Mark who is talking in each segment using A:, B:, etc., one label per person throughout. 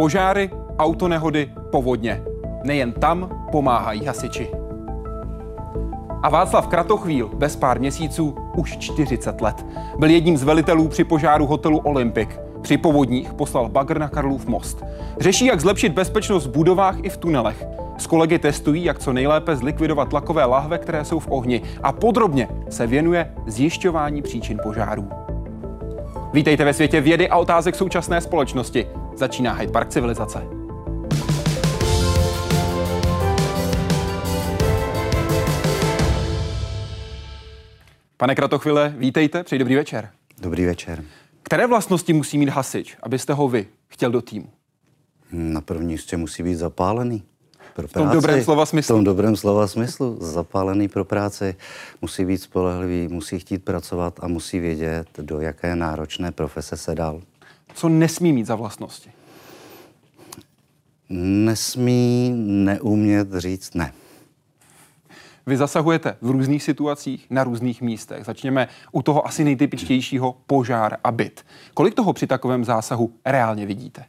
A: Požáry, autonehody, povodně. Nejen tam pomáhají hasiči. A Václav Kratochvíl bez pár měsíců už 40 let. Byl jedním z velitelů při požáru hotelu Olympic. Při povodních poslal bagr na Karlův most. Řeší, jak zlepšit bezpečnost v budovách i v tunelech. S kolegy testují, jak co nejlépe zlikvidovat tlakové lahve, které jsou v ohni. A podrobně se věnuje zjišťování příčin požárů. Vítejte ve světě vědy a otázek současné společnosti. Začíná Hyde Park civilizace. Pane Kratochvile, vítejte, přeji dobrý večer.
B: Dobrý večer.
A: Které vlastnosti musí mít hasič, abyste ho vy chtěl do týmu?
B: Na první místě musí být zapálený.
A: Pro v tom práci, dobrém slova smyslu.
B: V tom dobrém slova smyslu. Zapálený pro práci, musí být spolehlivý, musí chtít pracovat a musí vědět, do jaké náročné profese se dal.
A: Co nesmí mít za vlastnosti?
B: Nesmí neumět říct ne.
A: Vy zasahujete v různých situacích na různých místech. Začněme u toho asi nejtypičtějšího požár a byt. Kolik toho při takovém zásahu reálně vidíte?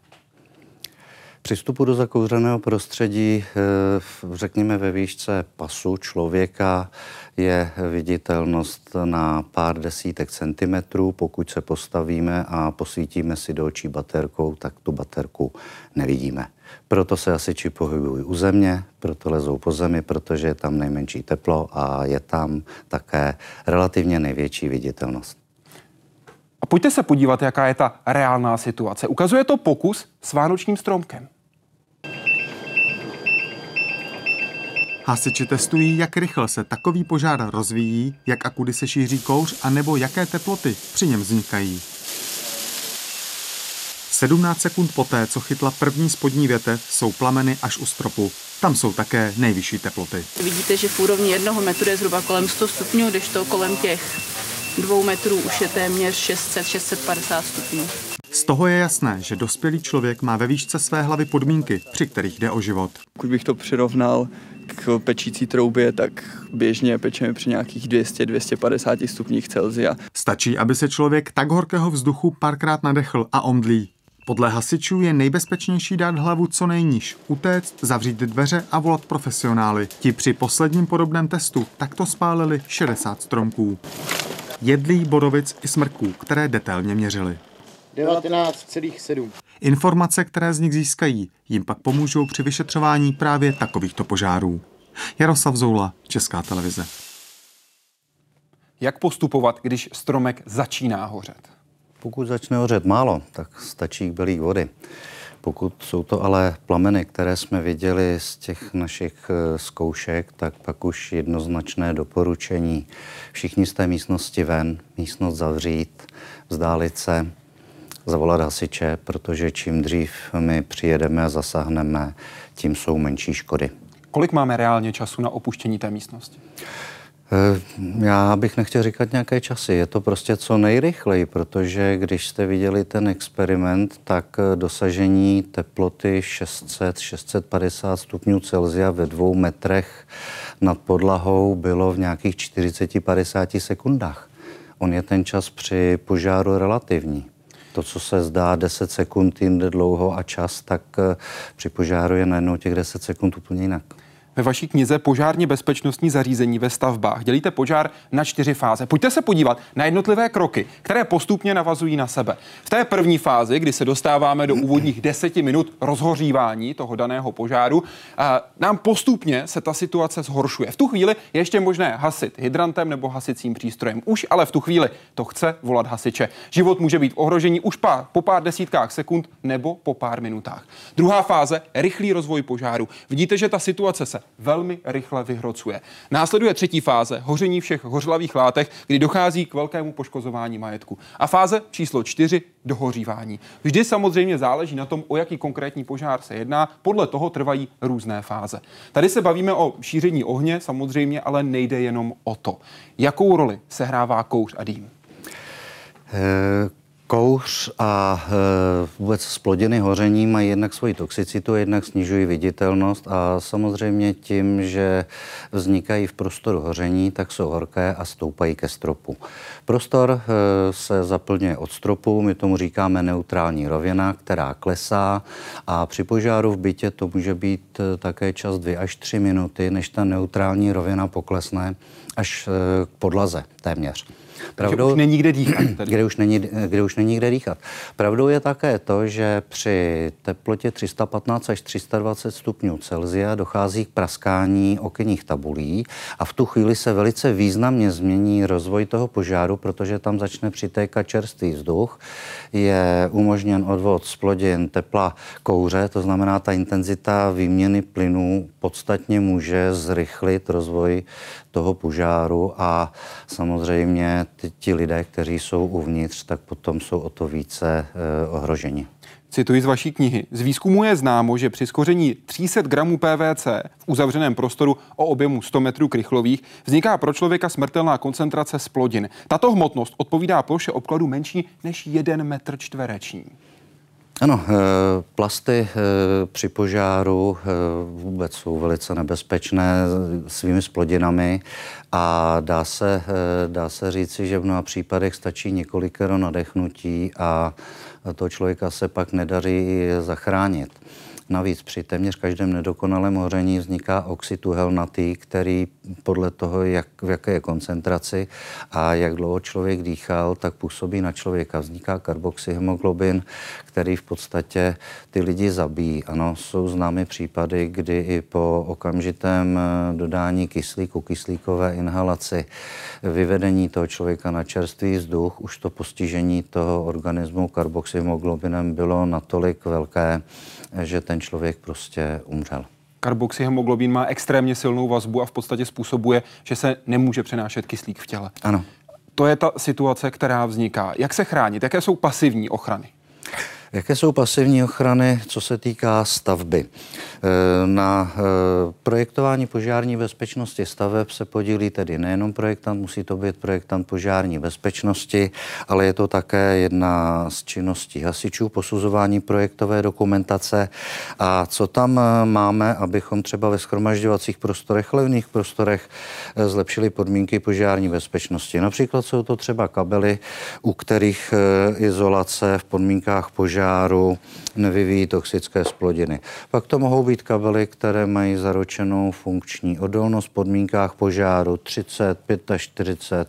B: Při vstupu do zakouřeného prostředí, eh, řekněme ve výšce pasu člověka, je viditelnost na pár desítek centimetrů. Pokud se postavíme a posvítíme si do očí baterkou, tak tu baterku nevidíme. Proto se asiči pohybují u země, proto lezou po zemi, protože je tam nejmenší teplo a je tam také relativně největší viditelnost.
A: A pojďte se podívat, jaká je ta reálná situace. Ukazuje to pokus s vánočním stromkem.
C: Hasiči testují, jak rychle se takový požár rozvíjí, jak a kudy se šíří kouř a nebo jaké teploty při něm vznikají. 17 sekund poté, co chytla první spodní větev, jsou plameny až u stropu. Tam jsou také nejvyšší teploty.
D: Vidíte, že v úrovni jednoho metru je zhruba kolem 100 stupňů, když to kolem těch dvou metrů už je téměř 600-650 stupňů.
C: Z toho je jasné, že dospělý člověk má ve výšce své hlavy podmínky, při kterých jde o život.
E: Pokud bych to přirovnal k pečící troubě, tak běžně pečeme při nějakých 200-250 stupních Celzia.
C: Stačí, aby se člověk tak horkého vzduchu párkrát nadechl a omdlí. Podle hasičů je nejbezpečnější dát hlavu co nejníž, utéct, zavřít dveře a volat profesionály. Ti při posledním podobném testu takto spálili 60 stromků. Jedlí, borovic i smrků, které detailně měřili. 19,7. Informace, které z nich získají, jim pak pomůžou při vyšetřování právě takovýchto požárů. Jaroslav Zoula, Česká televize.
A: Jak postupovat, když stromek začíná hořet?
B: Pokud začne hořet málo, tak stačí belík vody. Pokud jsou to ale plameny, které jsme viděli z těch našich eh, zkoušek, tak pak už jednoznačné doporučení. Všichni z té místnosti ven, místnost zavřít, vzdálit se, zavolat hasiče, protože čím dřív my přijedeme a zasáhneme, tím jsou menší škody.
A: Kolik máme reálně času na opuštění té místnosti?
B: Eh, já bych nechtěl říkat nějaké časy. Je to prostě co nejrychleji, protože když jste viděli ten experiment, tak eh, dosažení teploty 600-650 stupňů Celsia ve dvou metrech nad podlahou bylo v nějakých 40-50 sekundách. On je ten čas při požáru relativní. To, co se zdá 10 sekund jinde dlouho a čas, tak eh, při požáru je najednou těch 10 sekund úplně jinak.
A: Ve vaší knize Požárně bezpečnostní zařízení ve stavbách dělíte požár na čtyři fáze. Pojďte se podívat na jednotlivé kroky, které postupně navazují na sebe. V té první fázi, kdy se dostáváme do úvodních deseti minut rozhořívání toho daného požáru, nám postupně se ta situace zhoršuje. V tu chvíli je ještě možné hasit hydrantem nebo hasicím přístrojem. Už ale v tu chvíli to chce volat hasiče. Život může být ohrožení už pár, po pár desítkách sekund nebo po pár minutách. Druhá fáze, rychlý rozvoj požáru. Vidíte, že ta situace se velmi rychle vyhrocuje. Následuje třetí fáze, hoření všech hořlavých látek, kdy dochází k velkému poškozování majetku. A fáze číslo čtyři, dohořívání. Vždy samozřejmě záleží na tom, o jaký konkrétní požár se jedná, podle toho trvají různé fáze. Tady se bavíme o šíření ohně, samozřejmě, ale nejde jenom o to. Jakou roli sehrává kouř a dým?
B: Eh, Kouř a e, vůbec splodiny hoření mají jednak svoji toxicitu, jednak snižují viditelnost a samozřejmě tím, že vznikají v prostoru hoření, tak jsou horké a stoupají ke stropu. Prostor e, se zaplňuje od stropu, my tomu říkáme neutrální rovina, která klesá a při požáru v bytě to může být e, také čas 2 až 3 minuty, než ta neutrální rovina poklesne až k podlaze téměř.
A: Pravdou, už není kde dýchat.
B: Kde už není, kde už není kde dýchat. Pravdou je také to, že při teplotě 315 až 320 stupňů Celsia dochází k praskání okenních tabulí a v tu chvíli se velice významně změní rozvoj toho požáru, protože tam začne přitékat čerstvý vzduch, je umožněn odvod z plodin tepla kouře, to znamená ta intenzita výměny plynů podstatně může zrychlit rozvoj toho požáru a samozřejmě ti lidé, kteří jsou uvnitř, tak potom jsou o to více eh, ohroženi.
A: Cituji z vaší knihy. Z výzkumu je známo, že při skoření 300 gramů PVC v uzavřeném prostoru o objemu 100 metrů krychlových vzniká pro člověka smrtelná koncentrace splodin. Tato hmotnost odpovídá ploše obkladu menší než 1 metr čtvereční.
B: Ano, eh, plasty eh, při požáru eh, vůbec jsou velice nebezpečné svými splodinami a dá se, dá se říci, že v mnoha případech stačí několikero nadechnutí a toho člověka se pak nedaří zachránit. Navíc při téměř každém nedokonalém hoření vzniká oxid uhelnatý, který podle toho, jak, v jaké je koncentraci a jak dlouho člověk dýchal, tak působí na člověka. Vzniká karboxyhemoglobin, který v podstatě ty lidi zabíjí. Ano, jsou známy případy, kdy i po okamžitém eh, dodání kyslíku, kyslíkové inhalaci, vyvedení toho člověka na čerstvý vzduch, už to postižení toho organismu karboxyhemoglobinem bylo natolik velké, že ten člověk prostě umřel.
A: Karboxyhemoglobin má extrémně silnou vazbu a v podstatě způsobuje, že se nemůže přenášet kyslík v těle.
B: Ano.
A: To je ta situace, která vzniká. Jak se chránit? Jaké jsou pasivní ochrany?
B: Jaké jsou pasivní ochrany, co se týká stavby? E, na e, projektování požární bezpečnosti staveb se podílí tedy nejenom projektant, musí to být projektant požární bezpečnosti, ale je to také jedna z činností hasičů, posuzování projektové dokumentace. A co tam e, máme, abychom třeba ve schromažďovacích prostorech, levných prostorech zlepšili podmínky požární bezpečnosti? Například jsou to třeba kabely, u kterých izolace v podmínkách požární požáru nevyvíjí toxické splodiny. Pak to mohou být kabely, které mají zaručenou funkční odolnost v podmínkách požáru 30, 45,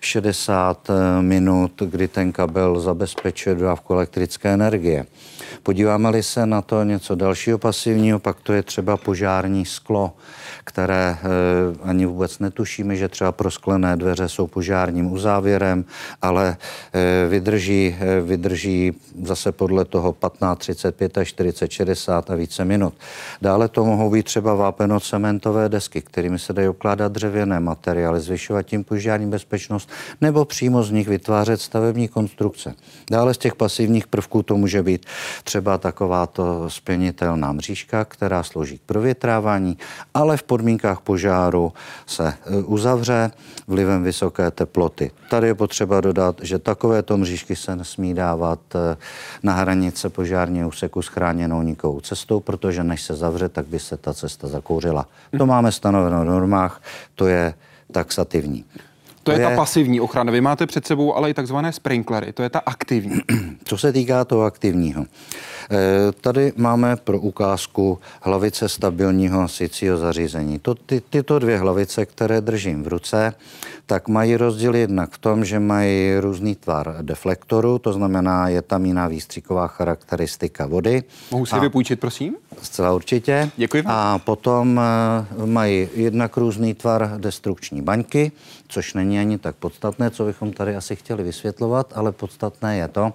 B: 60 minut, kdy ten kabel zabezpečuje dodávku elektrické energie. Podíváme-li se na to něco dalšího pasivního, pak to je třeba požární sklo, které eh, ani vůbec netušíme, že třeba prosklené dveře jsou požárním uzávěrem, ale eh, vydrží, eh, vydrží zase podle toho 15, 35, 40, 60 a více minut. Dále to mohou být třeba vápeno-cementové desky, kterými se dají okládat dřevěné materiály, zvyšovat tím požární bezpečnost, nebo přímo z nich vytvářet stavební konstrukce. Dále z těch pasivních prvků to může být třeba takováto spěnitelná mřížka, která slouží k provětrávání, ale v podmínkách požáru se e, uzavře vlivem vysoké teploty. Tady je potřeba dodat, že takovéto mřížky se nesmí dávat e, na hranice požárního úseku s chráněnou nikovou cestou, protože než se zavře, tak by se ta cesta zakouřila. To máme stanoveno v normách, to je taxativní.
A: To je, je ta pasivní ochrana. Vy máte před sebou ale i takzvané sprinklery, to je ta aktivní.
B: Co se týká toho aktivního. Eh, tady máme pro ukázku hlavice stabilního hasicího zařízení. To, ty, tyto dvě hlavice, které držím v ruce, tak mají rozdíl jednak v tom, že mají různý tvar deflektoru, to znamená, je tam jiná výstřiková charakteristika vody.
A: Mohu si a, vypůjčit, prosím?
B: Zcela určitě.
A: Děkuji.
B: A potom uh, mají jednak různý tvar destrukční baňky, což není ani tak podstatné, co bychom tady asi chtěli vysvětlovat, ale podstatné je to,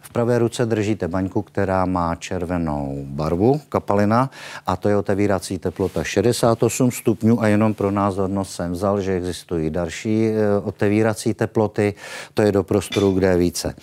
B: v pravé ruce držíte baňku, která má červenou barvu, kapalina, a to je otevírací teplota 68 stupňů a jenom pro názornost jsem vzal, že existují další eh, otevírací teploty, to je do prostoru, kde je více.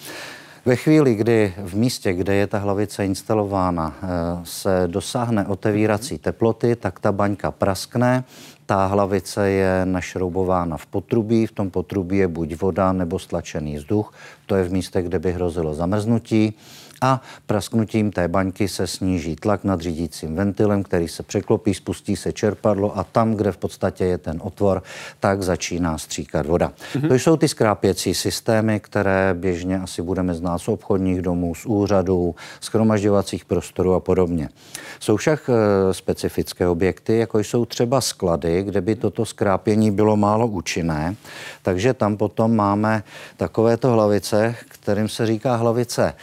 B: Ve chvíli, kdy v místě, kde je ta hlavice instalována, eh, se dosáhne otevírací teploty, tak ta baňka praskne, Ta hlavice je našroubována v potrubí, v tom potrubí je buď voda nebo stlačený vzduch, to je v místech, kde by hrozilo zamrznutí a prasknutím té baňky se sníží tlak nad řídícím ventilem, který se překlopí, spustí se čerpadlo a tam, kde v podstatě je ten otvor, tak začíná stříkat voda. Mm-hmm. To jsou ty skrápěcí systémy, které běžně asi budeme znát z obchodních domů, z úřadů, z chromažďovacích prostorů a podobně. Jsou však e, specifické objekty, jako jsou třeba sklady, kde by toto skrápění bylo málo účinné, takže tam potom máme takovéto hlavice, kterým se říká hlavice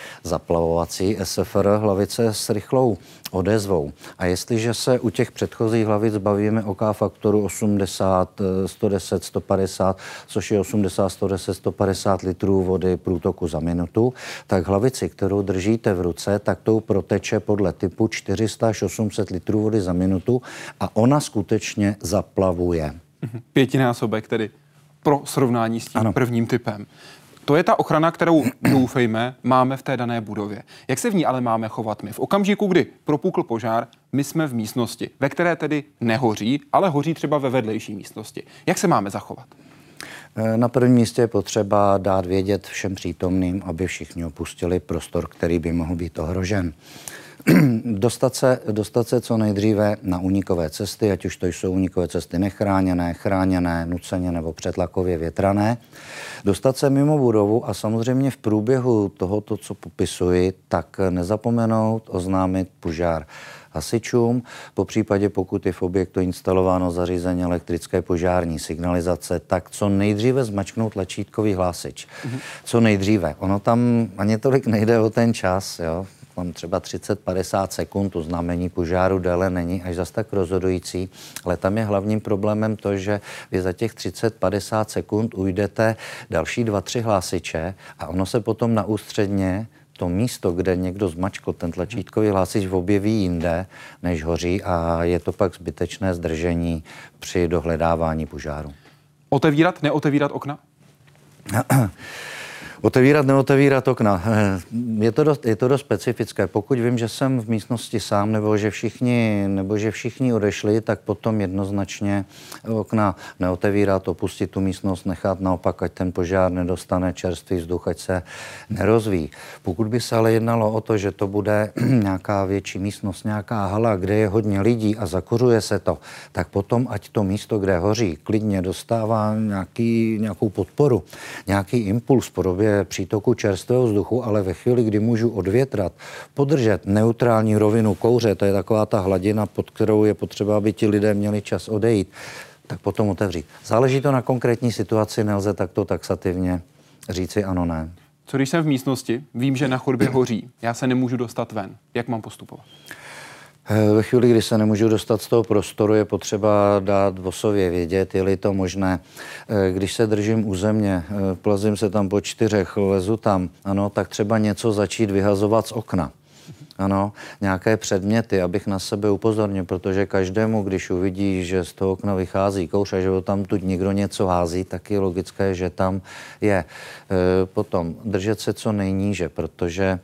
B: zaplavovací SFR, hlavice s rychlou odezvou. A jestliže se u těch předchozích hlavic bavíme o K-faktoru 80, 110, 150, což je 80, 110, 150 litrů vody průtoku za minutu, tak hlavici, kterou držíte v ruce, tak tou proteče podle typu 400 až 800 litrů vody za minutu a ona skutečně zaplavuje.
A: Pětinásobek tedy pro srovnání s tím ano. prvním typem. To je ta ochrana, kterou doufejme máme v té dané budově. Jak se v ní ale máme chovat my? V okamžiku, kdy propukl požár, my jsme v místnosti, ve které tedy nehoří, ale hoří třeba ve vedlejší místnosti. Jak se máme zachovat?
B: Eh, na prvním místě je potřeba dát vědět všem přítomným, aby všichni opustili prostor, který by mohl být ohrožen. dostat, se, dostat se co nejdříve na unikové cesty, ať už to jsou unikové cesty nechráněné, chráněné, nuceně nebo přetlakově větrané. Dostat se mimo budovu a samozřejmě v průběhu tohoto, co popisuji, tak nezapomenout oznámit požár hasičům. Po případě, pokud je v objektu instalováno zařízení elektrické požární signalizace, tak co nejdříve zmačknout tlačítkový hlásič. Mm-hmm. Co nejdříve. Ono tam ani tolik nejde o ten čas. Jo? Tam třeba 30-50 sekund, to znamení požáru déle není až zas tak rozhodující, ale tam je hlavním problémem to, že vy za těch 30-50 sekund ujdete další dva, tři hlásiče a ono se potom na ústředně to místo, kde někdo zmačkl ten tlačítkový hlásič, objeví jinde, než hoří a je to pak zbytečné zdržení při dohledávání požáru.
A: Otevírat, neotevírat okna?
B: Otevírat, neotevírat okna. Je to, dost, je to dost specifické. Pokud vím, že jsem v místnosti sám, nebo že všichni, nebo že všichni odešli, tak potom jednoznačně okna neotevírat, opustit tu místnost, nechat naopak, ať ten požár nedostane čerstvý vzduch, ať se nerozvíjí. Pokud by se ale jednalo o to, že to bude nějaká větší místnost, nějaká hala, kde je hodně lidí a zakořuje se to, tak potom, ať to místo, kde hoří, klidně dostává nějaký, nějakou podporu, nějaký impuls podobě přítoku čerstvého vzduchu, ale ve chvíli, kdy můžu odvětrat, podržet neutrální rovinu kouře, to je taková ta hladina, pod kterou je potřeba, aby ti lidé měli čas odejít, tak potom otevřít. Záleží to na konkrétní situaci, nelze takto taxativně říci ano, ne.
A: Co když jsem v místnosti, vím, že na chodbě hoří, já se nemůžu dostat ven, jak mám postupovat?
B: Eh, ve chvíli, kdy se nemůžu dostat z toho prostoru, je potřeba dát vosově vědět, je-li to možné. Eh, když se držím u země, eh, plazím se tam po čtyřech, lezu tam, ano, tak třeba něco začít vyhazovat z okna. Ano, nějaké předměty, abych na sebe upozornil, protože každému, když uvidí, že z toho okna vychází kouř a že ho tam tu někdo něco hází, tak je logické, že tam je. E, potom držet se co nejníže, protože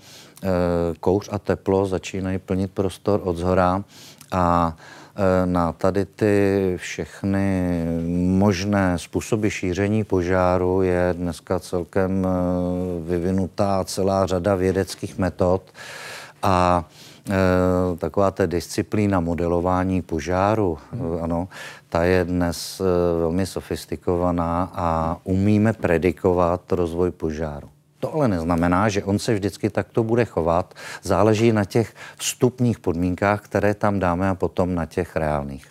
B: kouř a teplo začínají plnit prostor od zhora a eh, na tady ty všechny možné způsoby šíření požáru je dneska celkem eh, vyvinutá celá řada vědeckých metod a taková ta disciplína modelování požáru, ano, ta je dnes velmi sofistikovaná a umíme predikovat rozvoj požáru. To ale neznamená, že on se vždycky takto bude chovat. Záleží na těch vstupních podmínkách, které tam dáme a potom na těch reálných.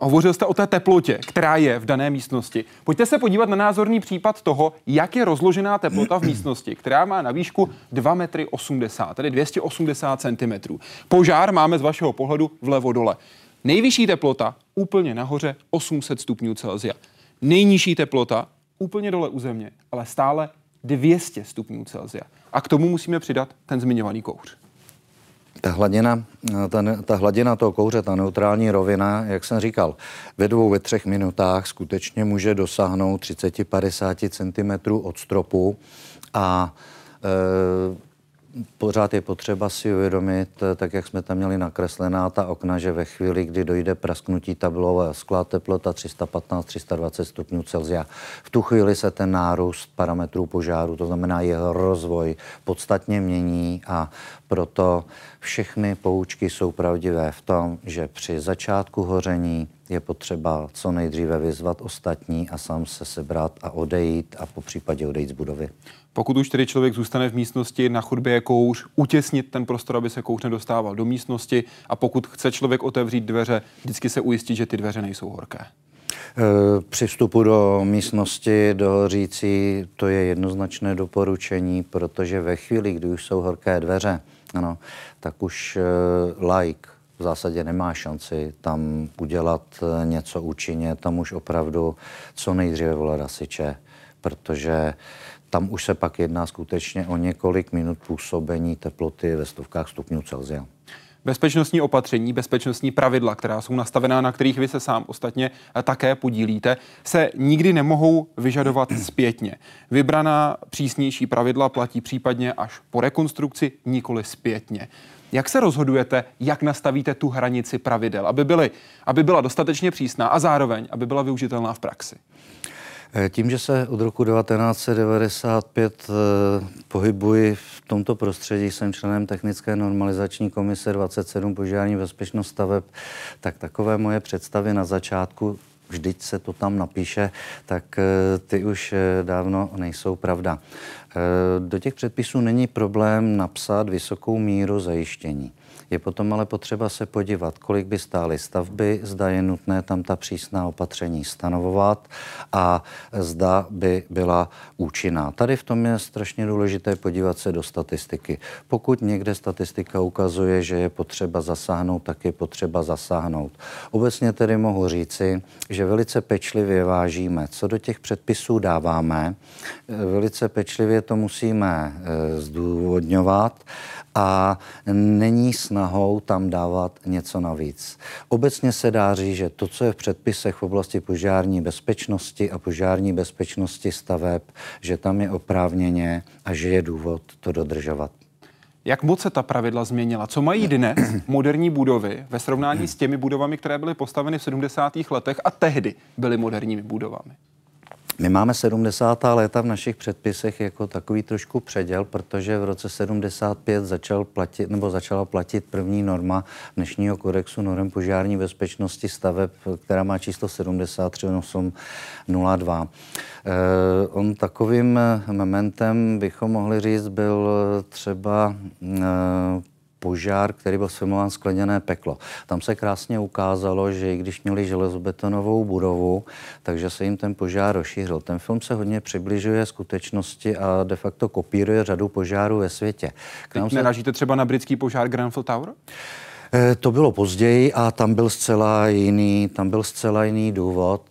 A: Hovořil jste o té teplotě, která je v dané místnosti. Pojďte se podívat na názorný případ toho, jak je rozložená teplota v místnosti, která má na výšku 2 metry 80, tedy 280 cm. Požár máme z vašeho pohledu vlevo dole. Nejvyšší teplota úplně nahoře 800 stupňů Celsia. Nejnižší teplota úplně dole u země, ale stále 200 stupňů Celsia. A k tomu musíme přidat ten zmiňovaný kouř.
B: Ta hladina, ta, ta hladina toho kouře, ta neutrální rovina, jak jsem říkal, ve dvou, ve třech minutách skutečně může dosáhnout 30-50 cm od stropu a e, pořád je potřeba si uvědomit, tak jak jsme tam měli nakreslená ta okna, že ve chvíli, kdy dojde prasknutí tabulové skla, teplota 315-320 stupňů Celsia, v tu chvíli se ten nárůst parametrů požáru, to znamená jeho rozvoj, podstatně mění a proto všechny poučky jsou pravdivé v tom, že při začátku hoření je potřeba co nejdříve vyzvat ostatní a sám se sebrat a odejít a po případě odejít z budovy.
A: Pokud už tedy člověk zůstane v místnosti, na chodbě je kouř, utěsnit ten prostor, aby se kouř nedostával do místnosti a pokud chce člověk otevřít dveře, vždycky se ujistit, že ty dveře nejsou horké. E,
B: při vstupu do místnosti, do hořící, to je jednoznačné doporučení, protože ve chvíli, kdy už jsou horké dveře, ano, tak už like v zásadě nemá šanci tam udělat e, něco účinně, tam už opravdu co nejdříve volat hasiče, protože tam už se pak jedná skutečně o několik minut působení teploty ve stovkách stupňů Celsia.
A: Bezpečnostní opatření, bezpečnostní pravidla, která jsou nastavená, na kterých vy se sám ostatně také podílíte, se nikdy nemohou vyžadovat zpětně. Vybraná přísnější pravidla platí případně až po rekonstrukci, nikoli zpětně. Jak se rozhodujete, jak nastavíte tu hranici pravidel, aby, byly, aby byla dostatečně přísná a zároveň, aby byla využitelná v praxi?
B: Eh, tím, že se od roku 1995 eh, pohybuji v tomto prostředí, jsem členem Technické normalizační komise 27 požární bezpečnost staveb, tak takové moje představy na začátku vždyť se to tam napíše, tak eh, ty už dávno nejsou pravda. Do těch předpisů není problém napsat vysokou míru zajištění. Je potom ale potřeba se podívat, kolik by stály stavby, zda je nutné tam ta přísná opatření stanovovat a zda by byla účinná. Tady v tom je strašně důležité podívat se do statistiky. Pokud někde statistika ukazuje, že je potřeba zasáhnout, tak je potřeba zasáhnout. Obecně tedy mohu říci, že velice pečlivě vážíme, co do těch předpisů dáváme. Velice pečlivě to musíme eh, zdůvodňovat a není snahou tam dávat něco navíc. Obecně se dá říct, že to, co je v předpisech v oblasti požární bezpečnosti a požární bezpečnosti staveb, že tam je oprávněně a že je důvod to dodržovat.
A: Jak moc se ta pravidla změnila? Co mají dnes moderní budovy ve srovnání s těmi budovami, které byly postaveny v 70. letech a tehdy byly moderními budovami?
B: My máme 70. léta v našich předpisech jako takový trošku předěl, protože v roce 75 začal platit, nebo začala platit první norma dnešního kodexu norm požární bezpečnosti staveb, která má číslo 73802. Eh, on takovým momentem bychom mohli říct byl třeba eh, požár, který byl sfilmován skleněné peklo. Tam se krásně ukázalo, že i když měli železobetonovou budovu, takže se jim ten požár rozšířil. Ten film se hodně přibližuje skutečnosti a de facto kopíruje řadu požárů ve světě.
A: Teď se... nenažíte třeba na britský požár Grenfell Tower?
B: Eh, to bylo později a tam byl zcela jiný, tam byl zcela jiný důvod.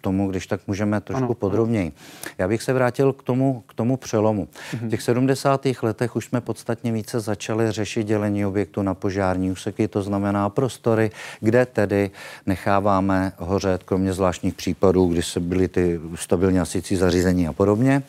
B: Tomu, když tak můžeme trošku ano, podrobněji. Ano. Já bych se vrátil k tomu, k tomu přelomu. Mhm. V těch 70. letech už jsme podstatně více začali řešit dělení objektu na požární úseky, to znamená prostory, kde tedy necháváme hořet, kromě zvláštních případů, kdy se byly ty stabilně asící zařízení a podobně.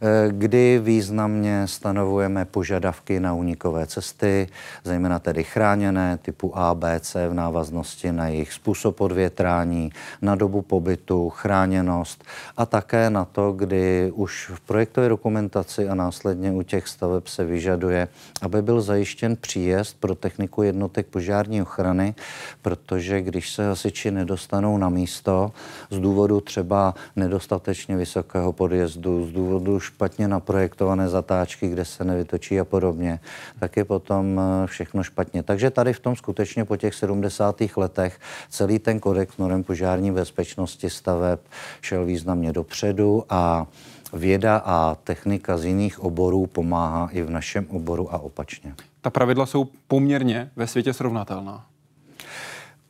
B: Eh, kdy významně stanovujeme požadavky na unikové cesty, zejména tedy chráněné typu A, B, C v návaznosti na jejich způsob odvětrání, na dobu pobytu, chráněnost a také na to, kdy už v projektové dokumentaci a následně u těch staveb se vyžaduje, aby byl zajištěn příjezd pro techniku jednotek požární ochrany, protože když se hasiči nedostanou na místo z důvodu třeba nedostatečně vysokého podjezdu, z důvodu špatně naprojektované zatáčky, kde se nevytočí a podobně, tak je potom eh, všechno špatně. Takže tady v tom skutečně po těch 70. letech celý ten kodex norem požární bezpečnosti staveb šel významně dopředu a věda a technika z jiných oborů pomáhá i v našem oboru a opačně.
A: Ta pravidla jsou poměrně ve světě srovnatelná.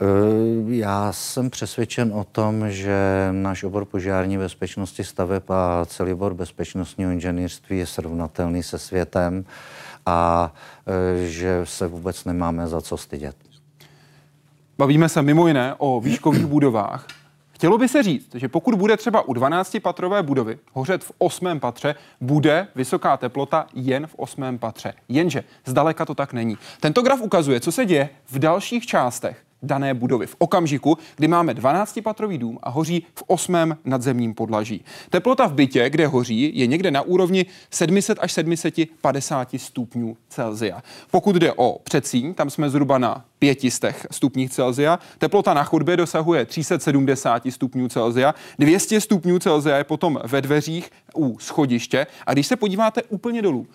B: Eh, já jsem přesvědčen o tom, že náš obor požární bezpečnosti staveb a celý obor bezpečnostního inženýrství je srovnatelný se světem a eh, že se vůbec nemáme za co stydět.
A: Bavíme se mimo jiné o výškových budovách. Chtělo by se říct, že pokud bude třeba u 12-patrové budovy hořet v 8. patře, bude vysoká teplota jen v 8. patře. Jenže zdaleka to tak není. Tento graf ukazuje, co se děje v dalších částech dané budovy. V okamžiku, kdy máme 12-patrový dům a hoří v 8. nadzemním podlaží. Teplota v bytě, kde hoří, je někde na úrovni 700 až 750 stupňů Celzia. Pokud jde o předsíň, tam jsme zhruba na 500 stupních Celzia. Teplota na chodbě dosahuje 370 stupňů Celzia. 200 stupňů Celzia je potom ve dveřích u schodiště. A když se podíváte úplně dolů,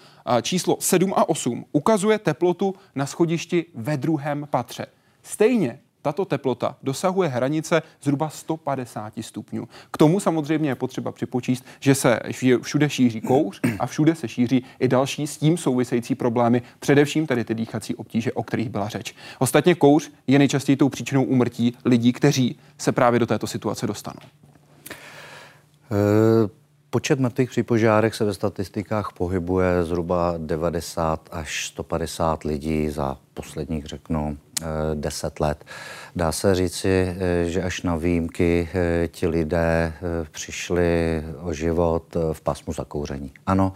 A: číslo 7 a 8 ukazuje teplotu na schodišti ve druhém patře. Stejně tato teplota dosahuje hranice zhruba 150 stupňů. K tomu samozřejmě je potřeba připočíst, že se všude šíří kouř a všude se šíří i další s tím související problémy, především tedy ty dýchací obtíže, o kterých byla řeč. Ostatně kouř je nejčastěji tou příčinou úmrtí lidí, kteří se právě do této situace dostanou.
B: Uh... Počet mrtvých při požárech se ve statistikách pohybuje zhruba 90 až 150 lidí za posledních, řeknu, 10 eh, let. Dá se říci, eh, že až na výjimky eh, ti lidé přišli o život v pásmu zakouření. Ano,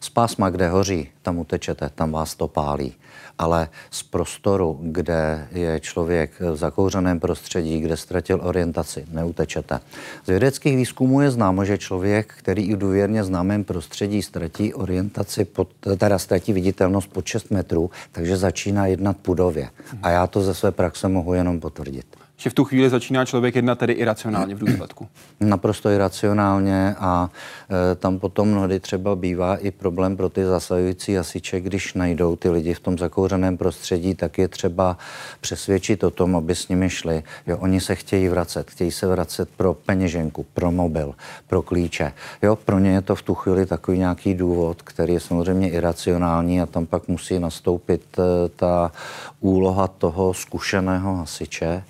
B: z pásma, kde hoří, tam utečete, tam vás to pálí ale z prostoru, kde je člověk v zakouřeném prostředí, kde ztratil orientaci, neutečete. Z vědeckých výzkumů je známo, že člověk, který i v důvěrně známém prostředí ztratí orientaci, pod, teda ztratí viditelnost pod 6 metrů, takže začíná jednat pudově. A já to ze své praxe mohu jenom potvrdit
A: že v tu chvíli začíná člověk jednat tedy iracionálně v důsledku.
B: Naprosto iracionálně a e, tam potom mnohdy třeba bývá i problém pro ty zasahující hasiče, když najdou ty lidi v tom zakouřeném prostředí, tak je třeba přesvědčit o tom, aby s nimi šli. Jo, oni se chtějí vracet, chtějí se vracet pro peněženku, pro mobil, pro klíče. Jo, pro ně je to v tu chvíli takový nějaký důvod, který je samozřejmě iracionální a tam pak musí nastoupit e, ta úloha toho zkušeného hasiče,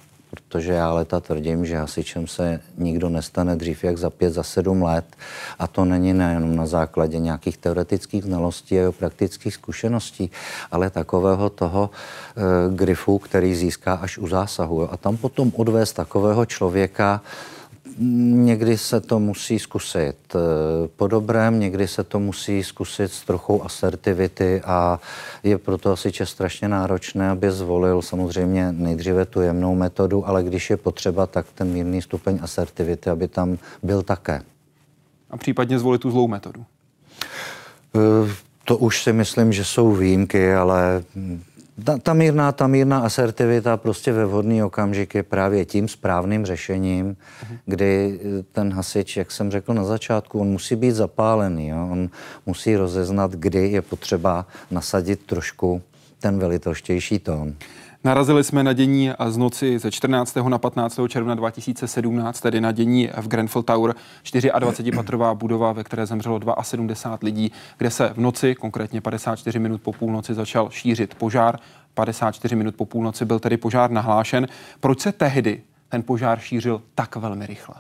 B: protože já leta tvrdím, že hasičem se nikdo nestane dřív jak za pět, za sedm let a to není nejenom na základě nějakých teoretických znalostí a praktických zkušeností, ale takového toho e, grifu, který získá až u zásahu. A tam potom odvést takového člověka, Někdy se to musí zkusit eh, po dobrém, někdy se to musí zkusit s trochou asertivity a je proto asi strašně náročné, aby zvolil samozřejmě nejdříve tu jemnou metodu, ale když je potřeba, tak ten mírný stupeň asertivity, aby tam byl také.
A: A případně zvolit tu zlou metodu?
B: Eh, to už si myslím, že jsou výjimky, ale ta, ta, mírná, ta mírná asertivita prostě ve vhodný okamžik je právě tím správným řešením, uh-huh. kdy eh, ten hasič, jak jsem řekl na začátku, on musí být zapálený, jo? on musí rozeznat, kdy je potřeba nasadit trošku ten velitelštější tón.
A: Narazili jsme na dění z noci ze 14. na 15. června 2017, tedy na dění v Grenfell Tower, 24-patrová budova, ve které zemřelo 72 lidí, kde se v noci, konkrétně 54 minut po půlnoci, začal šířit požár. 54 minut po půlnoci byl tedy požár nahlášen. Proč se tehdy ten požár šířil tak velmi rychle?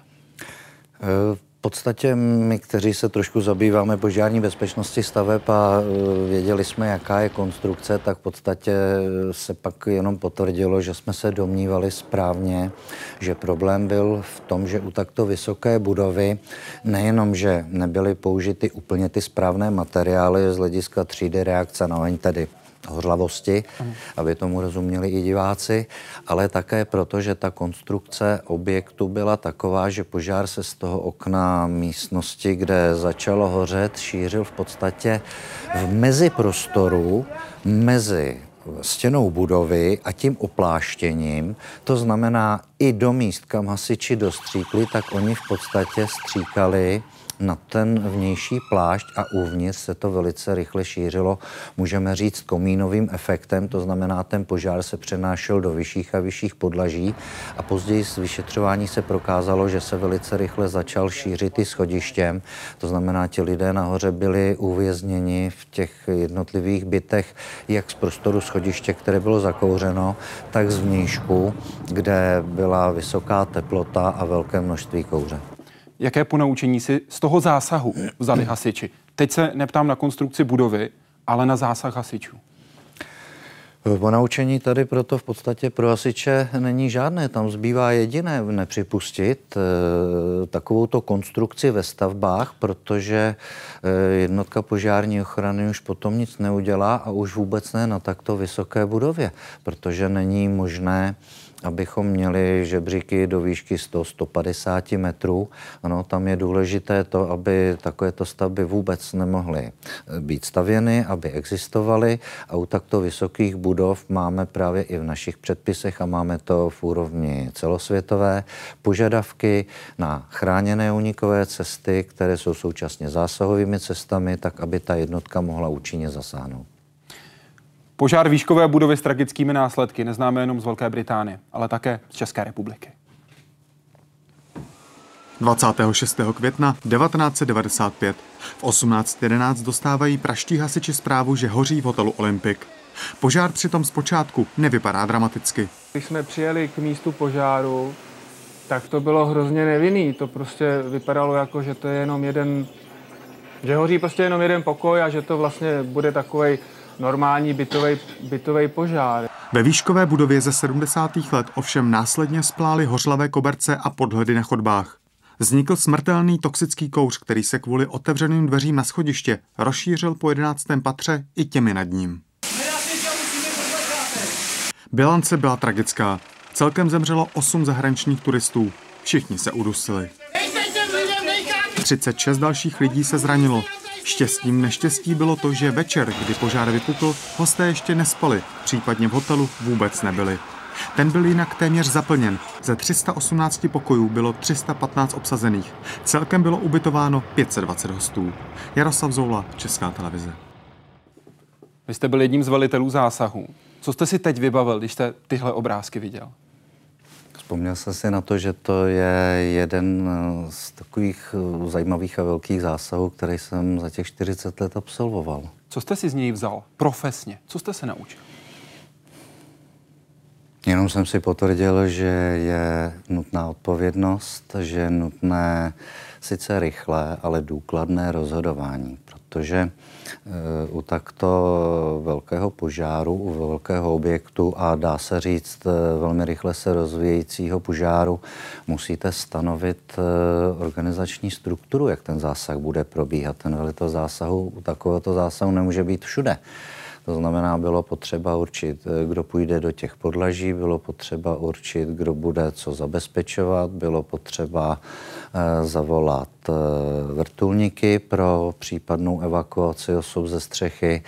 B: Uh podstatě my, kteří se trošku zabýváme požární bezpečnosti staveb a e, věděli jsme, jaká je konstrukce, tak v podstatě se pak jenom potvrdilo, že jsme se domnívali správně, že problém byl v tom, že u takto vysoké budovy nejenom, že nebyly použity úplně ty správné materiály z hlediska 3D reakce na oheň, tedy hořlavosti, mm. aby tomu rozuměli i diváci, ale také proto, že ta konstrukce objektu byla taková, že požár se z toho okna místnosti, kde začalo hořet, šířil v podstatě v meziprostoru mezi stěnou budovy a tím opláštěním, to znamená i do míst, kam hasiči dostříkli, tak oni v podstatě stříkali na ten vnější plášť a uvnitř se to velice rychle šířilo, můžeme říct, komínovým efektem, to znamená, ten požár se přenášel do vyšších a vyšších podlaží a později z vyšetřování se prokázalo, že se velice rychle začal šířit i schodištěm, to znamená, ti lidé nahoře byli uvězněni v těch jednotlivých bytech, jak z prostoru schodiště, které bylo zakouřeno, tak z vnějšku, kde byla vysoká teplota a velké množství kouře
A: jaké ponaučení si z toho zásahu vzali hasiči. Teď se neptám na konstrukci budovy, ale na zásah hasičů.
B: Ponaučení tady proto v podstatě pro hasiče není žádné. Tam zbývá jediné nepřipustit e, takovouto konstrukci ve stavbách, protože e, jednotka požární ochrany už potom nic neudělá a už vůbec ne na takto vysoké budově, protože není možné abychom měli žebříky do výšky 100-150 metrů. Ano, tam je důležité to, aby takovéto stavby vůbec nemohly eh, být stavěny, aby existovaly a u takto vysokých budov máme právě i v našich předpisech a máme to v úrovni celosvětové požadavky na chráněné unikové cesty, které jsou současně zásahovými cestami, tak aby ta jednotka mohla účinně zasáhnout.
A: Požár výškové budovy s tragickými následky neznáme jenom z Velké Británie, ale také z České republiky.
C: 26. května 1995 v 18.11 dostávají praští hasiči zprávu, že hoří v hotelu Olympic. Požár přitom zpočátku nevypadá dramaticky.
F: Když jsme přijeli k místu požáru, tak to bylo hrozně nevinný. To prostě vypadalo jako, že to je jenom jeden, že hoří prostě jenom jeden pokoj a že to vlastně bude takový normální bytový, bytový požár.
C: Ve výškové budově ze 70. let ovšem následně splály hořlavé koberce a podhledy na chodbách. Vznikl smrtelný toxický kouř, který se kvůli otevřeným dveřím na schodiště rozšířil po 11. patře i těmi nad ním. Bilance byla tragická. Celkem zemřelo 8 zahraničních turistů. Všichni se udusili. 36 dalších lidí se zranilo. Štěstím neštěstí bylo to, že večer, kdy požár vypukl, hosté ještě nespali, případně v hotelu vůbec nebyli. Ten byl jinak téměř zaplněn. Ze 318 pokojů bylo 315 obsazených. Celkem bylo ubytováno 520 hostů. Jaroslav Zoula, Česká televize.
A: Vy jste byl jedním z velitelů zásahů. Co jste si teď vybavil, když jste tyhle obrázky viděl?
B: Vzpomněl jsem si na to, že to je jeden eh, z takových eh, zajímavých a velkých zásahů, který jsem za těch 40 let absolvoval.
A: Co jste si z něj vzal profesně? Co jste se naučil?
B: Jenom jsem si potvrdil, že je nutná odpovědnost, že je nutné sice rychlé, ale důkladné rozhodování, protože u takto velkého požáru, u velkého objektu a dá se říct eh, velmi rychle se rozvíjejícího požáru, musíte stanovit eh, organizační strukturu, jak ten zásah bude probíhat. Ten velitel zásahu, u takovéhoto zásahu nemůže být všude. To znamená, bylo potřeba určit, eh, kdo půjde do těch podlaží, bylo potřeba určit, kdo bude co zabezpečovat, bylo potřeba eh, zavolat eh, vrtulníky pro případnou evakuaci osob ze střechy.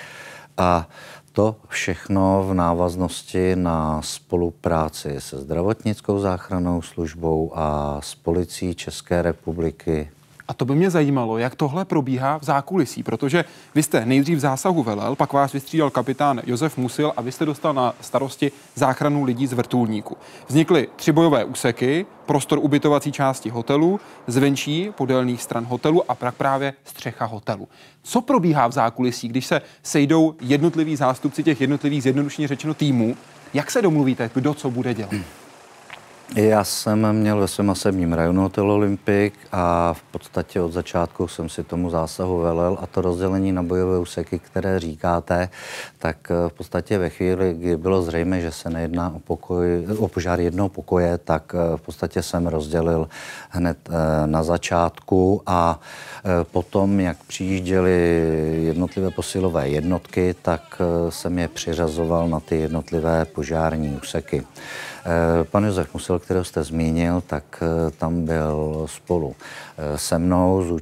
B: A to všechno v návaznosti na spolupráci se zdravotnickou záchrannou službou a s policií České republiky,
A: a to by mě zajímalo, jak tohle probíhá v zákulisí, protože vy jste nejdřív zásahu velel, pak vás vystřídal kapitán Josef Musil a vy jste dostal na starosti záchranu lidí z vrtulníku. Vznikly tři bojové úseky, prostor ubytovací části hotelu, zvenčí podélných stran hotelu a pak právě střecha hotelu. Co probíhá v zákulisí, když se sejdou jednotliví zástupci těch jednotlivých zjednodušeně řečeno týmů? Jak se domluvíte, kdo co bude dělat?
B: Já jsem měl ve svém osobním rajonu Hotel Olympic a v podstatě od začátku jsem si tomu zásahu velel a to rozdělení na bojové úseky, které říkáte, tak eh, v podstatě ve chvíli, kdy bylo zřejmé, že se nejedná o, pokoj, o požár jednoho pokoje, tak eh, v podstatě jsem rozdělil hned eh, na začátku a potom, jak přijížděly jednotlivé posilové jednotky, tak jsem je přiřazoval na ty jednotlivé požární úseky. Eh, pan Josef Musil, kterého jste zmínil, tak eh, tam byl spolu eh, se mnou.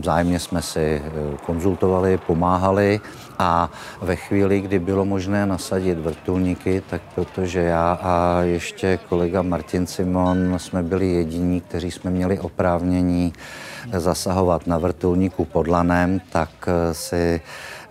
B: Vzájemně jsme si konzultovali, pomáhali a ve chvíli, kdy bylo možné nasadit vrtulníky, tak protože já a ještě kolega Martin Simon jsme byli jediní, kteří jsme měli oprávnění zasahovat na vrtulníku pod lanem, tak si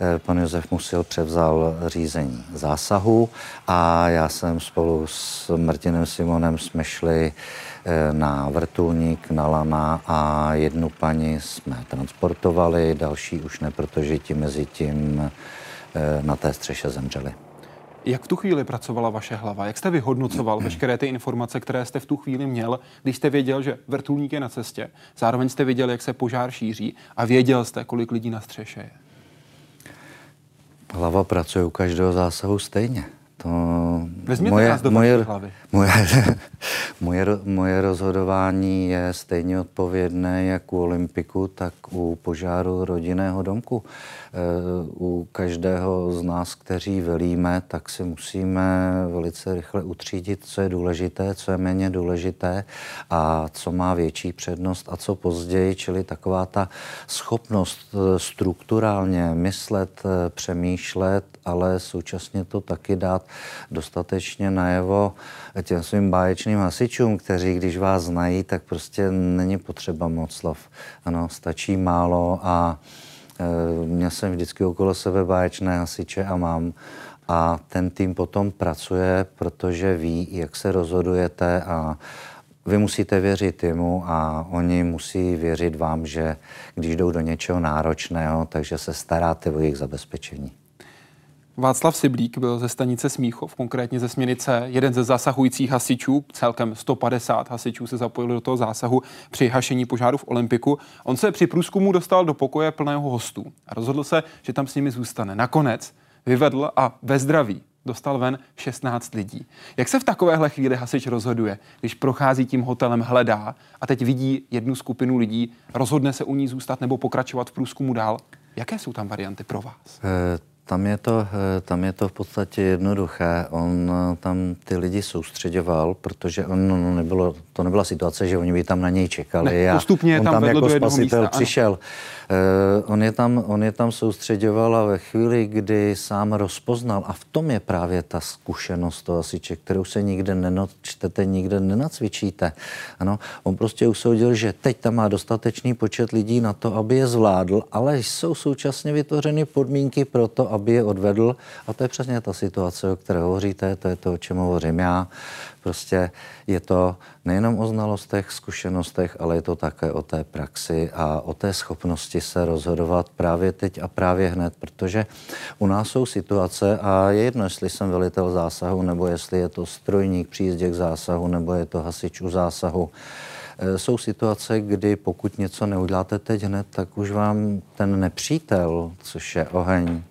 B: Eh, pan Josef Musil převzal řízení zásahu a já jsem spolu s Martinem Simonem jsme šli eh, na vrtulník, na lana a jednu paní jsme transportovali, další už ne, protože ti mezi tím eh, na té střeše zemřeli.
A: Jak v tu chvíli pracovala vaše hlava? Jak jste vyhodnocoval veškeré ty informace, které jste v tu chvíli měl, když jste věděl, že vrtulník je na cestě? Zároveň jste věděl, jak se požár šíří a věděl jste, kolik lidí na střeše je?
B: Hlava pracuje u každého zásahu stejně. To
A: Vezměte moje, nás do moje, hlavy.
B: Moje, moje, moje rozhodování je stejně odpovědné jak u Olympiku, tak u požáru rodinného domku. Eh, u každého z nás, kteří velíme, tak si musíme velice rychle utřídit, co je důležité, co je méně důležité a co má větší přednost a co později, čili taková ta schopnost eh, strukturálně myslet, eh, přemýšlet, ale současně to taky dát dostatečně najevo těm svým báječným hasičům, kteří, když vás znají, tak prostě není potřeba moc slov. Ano, stačí málo a měl jsem vždycky okolo sebe báječné hasiče a mám. A ten tým potom pracuje, protože ví, jak se rozhodujete a vy musíte věřit jemu a oni musí věřit vám, že když jdou do něčeho náročného, takže se staráte o jejich zabezpečení.
A: Václav Siblík byl ze stanice Smíchov, konkrétně ze směnice, jeden ze zasahujících hasičů, celkem 150 hasičů se zapojili do toho zásahu při hašení požáru v Olympiku. On se při průzkumu dostal do pokoje plného hostů a rozhodl se, že tam s nimi zůstane. Nakonec vyvedl a ve zdraví dostal ven 16 lidí. Jak se v takovéhle chvíli hasič rozhoduje, když prochází tím hotelem, hledá a teď vidí jednu skupinu lidí, rozhodne se u ní zůstat nebo pokračovat v průzkumu dál? Jaké jsou tam varianty pro vás?
B: E- tam je, to, eh, tam je to v podstatě jednoduché. On eh, tam ty lidi soustředoval, protože on, no, nebylo, to nebyla situace, že oni by tam na něj čekali.
A: Ne, postupně
B: a on
A: tam,
B: tam jako
A: spasitel místa,
B: přišel. Ano. Uh, on, je tam, on je tam soustředoval a ve chvíli, kdy sám rozpoznal, a v tom je právě ta zkušenost toho asiče, kterou se nikde nenočtete, nikde nenacvičíte. Ano, on prostě usoudil, že teď tam má dostatečný počet lidí na to, aby je zvládl, ale jsou současně vytvořeny podmínky pro to, aby je odvedl. A to je přesně ta situace, o které hovoříte, to je to, o čem hovořím já. Prostě je to nejenom o znalostech, zkušenostech, ale je to také o té praxi a o té schopnosti se rozhodovat právě teď a právě hned, protože u nás jsou situace a je jedno, jestli jsem velitel zásahu, nebo jestli je to strojník při jízdě k zásahu, nebo je to hasič u zásahu. E, jsou situace, kdy pokud něco neuděláte teď hned, tak už vám ten nepřítel, což je oheň,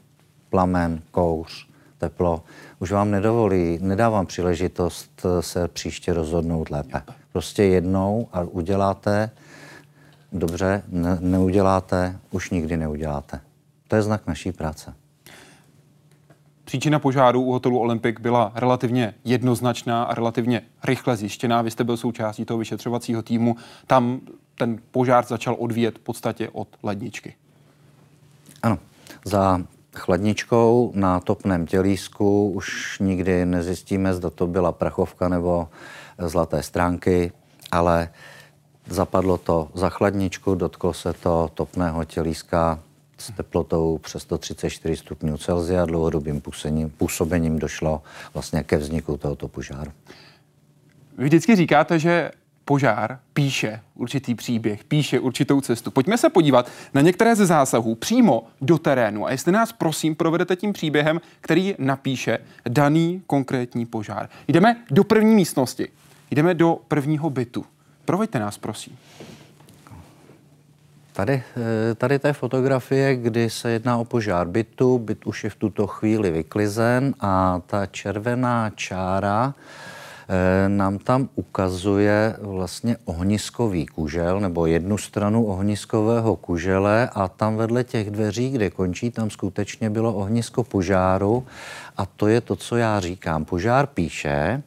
B: plamen, kouř, teplo, už vám nedovolí, nedávám příležitost se příště rozhodnout lépe. Prostě jednou a uděláte, dobře, ne, neuděláte, už nikdy neuděláte. To je znak naší práce.
A: Příčina požáru u hotelu Olympic byla relativně jednoznačná a relativně rychle zjištěná. Vy jste byl součástí toho vyšetřovacího týmu. Tam ten požár začal odvíjet v podstatě od ledničky.
B: Ano. Za chladničkou na topném tělísku už nikdy nezjistíme, zda to byla prachovka nebo zlaté stránky, ale zapadlo to za chladničku, dotklo se to topného tělíska s teplotou přes 134 stupňů Celsia, dlouhodobým působením, působením došlo vlastně ke vzniku tohoto požáru.
A: Vy vždycky říkáte, že požár píše určitý příběh, píše určitou cestu. Pojďme se podívat na některé ze zásahů přímo do terénu a jestli nás prosím provedete tím příběhem, který napíše daný konkrétní požár. Jdeme do první místnosti, jdeme do prvního bytu. Proveďte nás, prosím.
B: Tady, eh, tady té fotografie, kdy se jedná o požár bytu, byt už je v tuto chvíli vyklizen a ta červená čára nám tam ukazuje vlastně ohniskový kužel nebo jednu stranu ohniskového kužele a tam vedle těch dveří, kde končí, tam skutečně bylo ohnisko požáru a to je to, co já říkám. Požár píše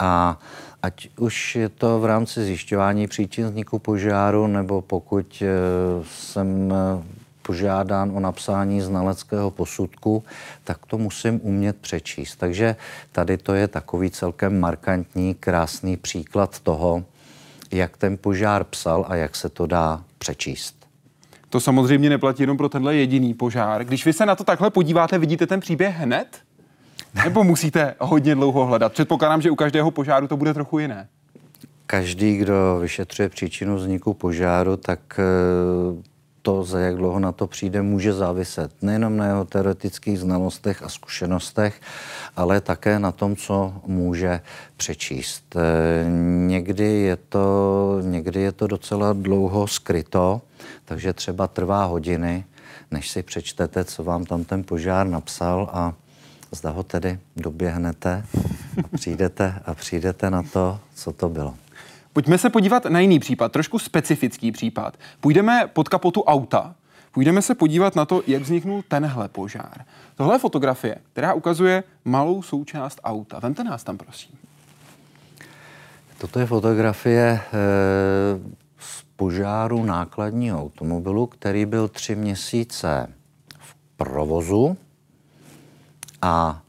B: a ať už je to v rámci zjišťování příčin vzniku požáru, nebo pokud eh, jsem požádán o napsání znaleckého posudku, tak to musím umět přečíst. Takže tady to je takový celkem markantní, krásný příklad toho, jak ten požár psal a jak se to dá přečíst.
A: To samozřejmě neplatí jenom pro tenhle jediný požár. Když vy se na to takhle podíváte, vidíte ten příběh hned? Nebo musíte hodně dlouho hledat? Předpokládám, že u každého požáru to bude trochu jiné.
B: Každý, kdo vyšetřuje příčinu vzniku požáru, tak eh, to, za jak dlouho na to přijde, může záviset nejenom na jeho teoretických znalostech a zkušenostech, ale také na tom, co může přečíst. E, někdy je to, někdy je to docela dlouho skryto, takže třeba trvá hodiny, než si přečtete, co vám tam ten požár napsal a zda ho tedy doběhnete a přijdete a přijdete na to, co to bylo.
A: Pojďme se podívat na jiný případ, trošku specifický případ. Půjdeme pod kapotu auta, půjdeme se podívat na to, jak vzniknul tenhle požár. Tohle je fotografie, která ukazuje malou součást auta. Vemte nás tam, prosím.
B: Toto je fotografie e, z požáru nákladního automobilu, který byl tři měsíce v provozu a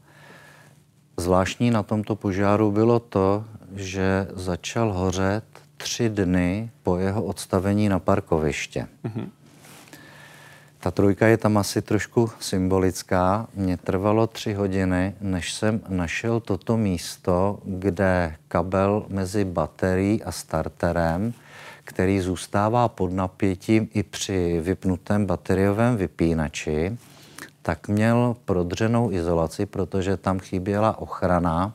B: zvláštní na tomto požáru bylo to, že začal hořet tři dny po jeho odstavení na parkoviště. Mm-hmm. Ta trojka je tam asi trošku symbolická. Mně trvalo tři hodiny, než jsem našel toto místo, kde kabel mezi baterií a starterem, který zůstává pod napětím i při vypnutém bateriovém vypínači, tak měl prodřenou izolaci, protože tam chyběla ochrana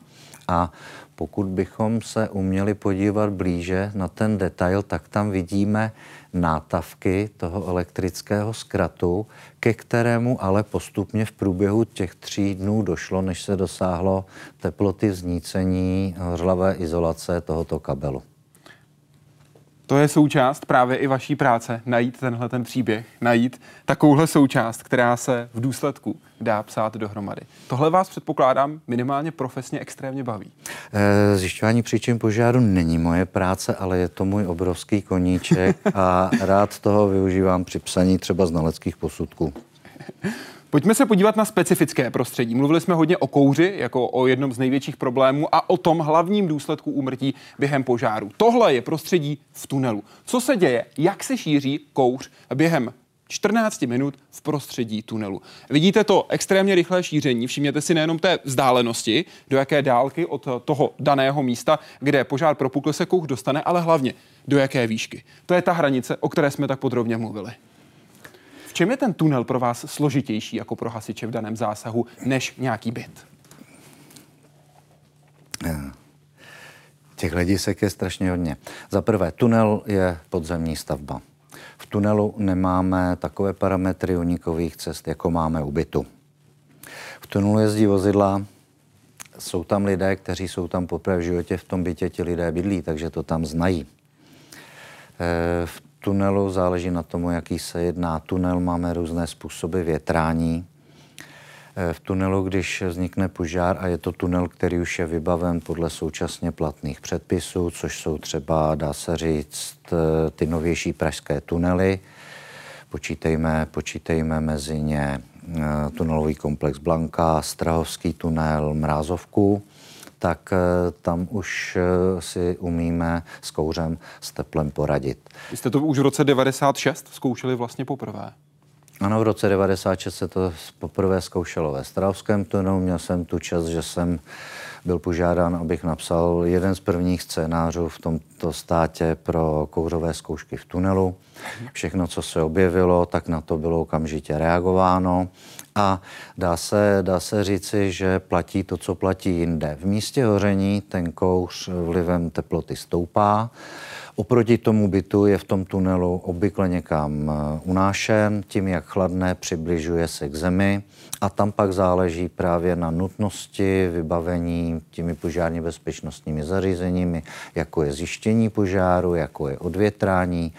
B: a pokud bychom se uměli podívat blíže na ten detail, tak tam vidíme nátavky toho elektrického zkratu, ke kterému ale postupně v průběhu těch tří dnů došlo, než se dosáhlo teploty vznícení hořlavé izolace tohoto kabelu.
A: To je součást právě i vaší práce, najít tenhle ten příběh, najít takovouhle součást, která se v důsledku dá psát dohromady. Tohle vás předpokládám minimálně profesně extrémně baví.
B: Eh, zjišťování příčin požáru není moje práce, ale je to můj obrovský koníček a rád toho využívám při psaní třeba znaleckých posudků.
A: Pojďme se podívat na specifické prostředí. Mluvili jsme hodně o kouři jako o jednom z největších problémů a o tom hlavním důsledku úmrtí během požáru. Tohle je prostředí v tunelu. Co se děje? Jak se šíří kouř během 14 minut v prostředí tunelu. Vidíte to extrémně rychlé šíření, všimněte si nejenom té vzdálenosti, do jaké dálky od toho daného místa, kde požár propukl se kouř dostane, ale hlavně do jaké výšky. To je ta hranice, o které jsme tak podrobně mluvili čem je ten tunel pro vás složitější jako pro hasiče v daném zásahu než nějaký byt?
B: Těch hledisek je strašně hodně. Za prvé, tunel je podzemní stavba. V tunelu nemáme takové parametry unikových cest, jako máme u bytu. V tunelu jezdí vozidla, jsou tam lidé, kteří jsou tam poprvé v životě v tom bytě, ti lidé bydlí, takže to tam znají. Eh, v tunelu záleží na tomu, jaký se jedná tunel. Máme různé způsoby větrání. Eh, v tunelu, když vznikne požár a je to tunel, který už je vybaven podle současně platných předpisů, což jsou třeba, dá se říct, eh, ty novější pražské tunely, počítejme, počítejme mezi ně eh, tunelový komplex Blanka, Strahovský tunel, Mrázovku, tak eh, tam už eh, si umíme s kouřem s teplem poradit.
A: Vy jste to už v roce 96 zkoušeli vlastně poprvé?
B: Ano, v roce 96 se to poprvé zkoušelo ve Strahovském tunelu. Měl jsem tu čas, že jsem byl požádán, abych napsal jeden z prvních scénářů v tomto státě pro kouřové zkoušky v tunelu. Všechno, co se objevilo, tak na to bylo okamžitě reagováno. A dá se, dá se říci, že platí to, co platí jinde. V místě hoření ten kouř vlivem teploty stoupá. Oproti tomu bytu je v tom tunelu obvykle někam eh, unášen, tím, jak chladné přibližuje se k zemi a tam pak záleží právě na nutnosti vybavení těmi požárně bezpečnostními zařízeními, jako je zjištění požáru, jako je odvětrání,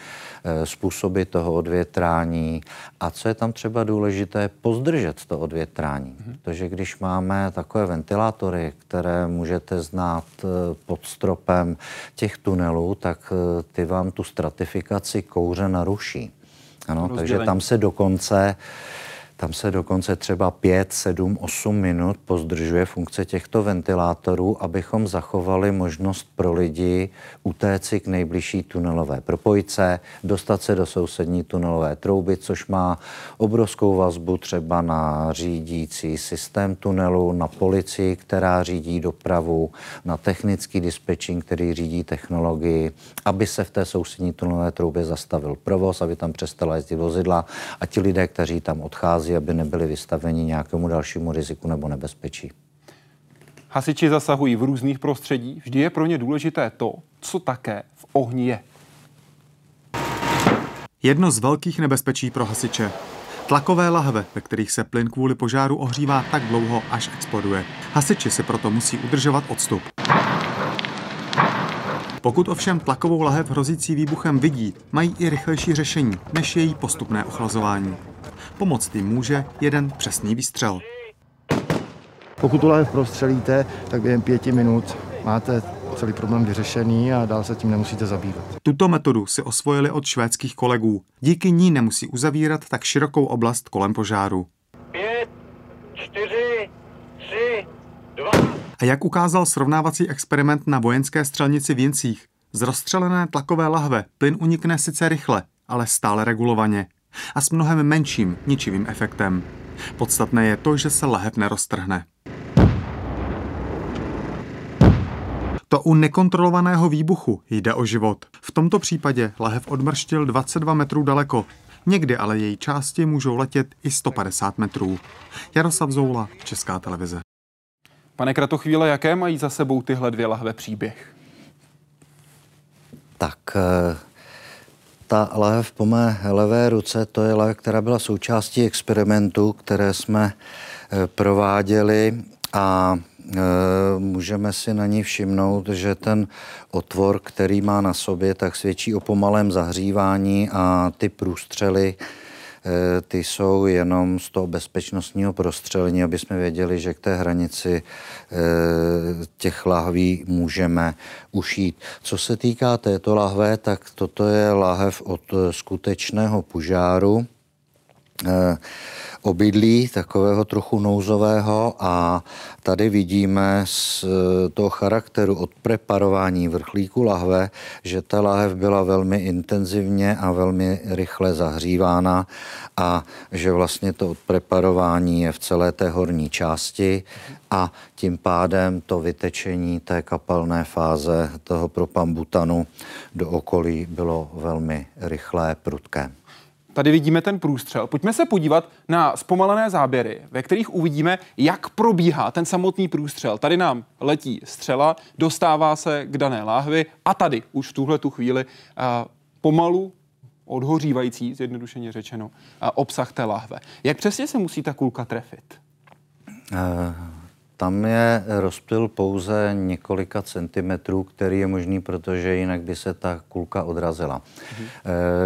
B: způsoby toho odvětrání a co je tam třeba důležité, pozdržet to odvětrání. Mm-hmm. Protože když máme takové ventilátory, které můžete znát eh, pod stropem těch tunelů, tak ty vám tu stratifikaci kouře naruší. Ano, takže tam se dokonce tam se dokonce třeba 5, 7, 8 minut pozdržuje funkce těchto ventilátorů, abychom zachovali možnost pro lidi utéci k nejbližší tunelové propojce, dostat se do sousední tunelové trouby, což má obrovskou vazbu třeba na řídící systém tunelu, na policii, která řídí dopravu, na technický dispečing, který řídí technologii, aby se v té sousední tunelové troubě zastavil provoz, aby tam přestala jezdit vozidla a ti lidé, kteří tam odchází, schůzi, aby nebyli vystaveni nějakému dalšímu riziku nebo nebezpečí.
A: Hasiči zasahují v různých prostředí. Vždy je pro ně důležité to, co také v ohni je.
C: Jedno z velkých nebezpečí pro hasiče. Tlakové lahve, ve kterých se plyn kvůli požáru ohřívá tak dlouho, až exploduje. Hasiči si proto musí udržovat odstup. Pokud ovšem tlakovou lahev hrozící výbuchem vidí, mají i rychlejší řešení než její postupné ochlazování. Pomoct jim může jeden přesný výstřel.
G: Pokud tu lahev prostřelíte, tak během pěti minut máte celý problém vyřešený a dál se tím nemusíte zabývat.
C: Tuto metodu si osvojili od švédských kolegů. Díky ní nemusí uzavírat tak širokou oblast kolem požáru.
H: Pět, čtyři, tři, dva.
C: A jak ukázal srovnávací experiment na vojenské střelnici v Jincích, z rozstřelené tlakové lahve plyn unikne sice rychle, ale stále regulovaně. A s mnohem menším ničivým efektem. Podstatné je to, že se lahev neroztrhne. To u nekontrolovaného výbuchu jde o život. V tomto případě lahev odmrštil 22 metrů daleko. Někdy ale její části můžou letět i 150 metrů. Jaroslav Zoula, Česká televize.
A: Pane Kratochvíle, jaké mají za sebou tyhle dvě lahve příběh?
B: Tak eh, ta lahev po mé levé ruce, to je lahev, která byla součástí experimentu, které jsme eh, prováděli a eh, můžeme si na ní všimnout, že ten otvor, který má na sobě, tak svědčí o pomalém zahřívání a ty průstřely ty jsou jenom z toho bezpečnostního prostřelení, aby jsme věděli, že k té hranici eh, těch lahví můžeme ušít. Co se týká této lahve, tak toto je lahev od skutečného požáru eh, obydlí, takového trochu nouzového a tady vidíme z toho charakteru od preparování vrchlíku lahve, že ta lahev byla velmi intenzivně a velmi rychle zahřívána a že vlastně to odpreparování je v celé té horní části a tím pádem to vytečení té kapalné fáze toho propambutanu do okolí bylo velmi rychlé, prudké.
A: Tady vidíme ten průstřel. Pojďme se podívat na zpomalené záběry, ve kterých uvidíme, jak probíhá ten samotný průstřel. Tady nám letí střela, dostává se k dané láhvi a tady už v tuhle tu chvíli uh, pomalu odhořívající, zjednodušeně řečeno, uh, obsah té láhve. Jak přesně se musí ta kulka trefit?
B: Uh, tam je rozptyl pouze několika centimetrů, který je možný, protože jinak by se ta kulka odrazila. Mhm.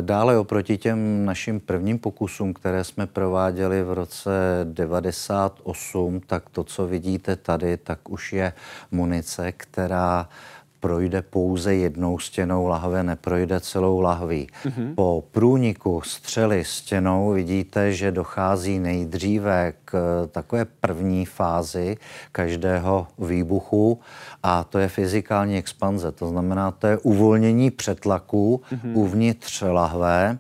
B: Dále oproti těm našim prvním pokusům, které jsme prováděli v roce 98, tak to, co vidíte tady, tak už je munice, která projde pouze jednou stěnou lahve, neprojde celou lahví. Mm-hmm. Po průniku střely stěnou vidíte, že dochází nejdříve k takové první fázi každého výbuchu a to je fyzikální expanze. To znamená, to je uvolnění přetlaku mm-hmm. uvnitř lahve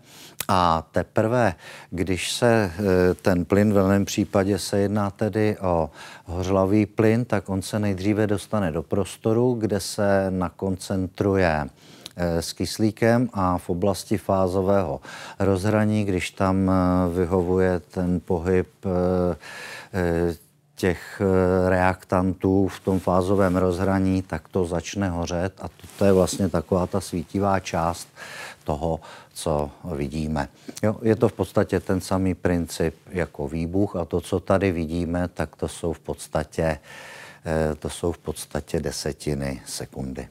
B: a teprve, když se e, ten plyn, v daném případě se jedná tedy o hořlavý plyn, tak on se nejdříve dostane do prostoru, kde se nakoncentruje e, s kyslíkem a v oblasti fázového rozhraní, když tam e, vyhovuje ten pohyb těch reaktantů v tom fázovém rozhraní, tak to začne hořet a to je vlastně taková ta svítivá část toho, co vidíme. Jo, je to v podstatě ten samý princip jako výbuch a to, co tady vidíme, tak to jsou v podstatě, eh, to jsou v podstatě desetiny sekundy.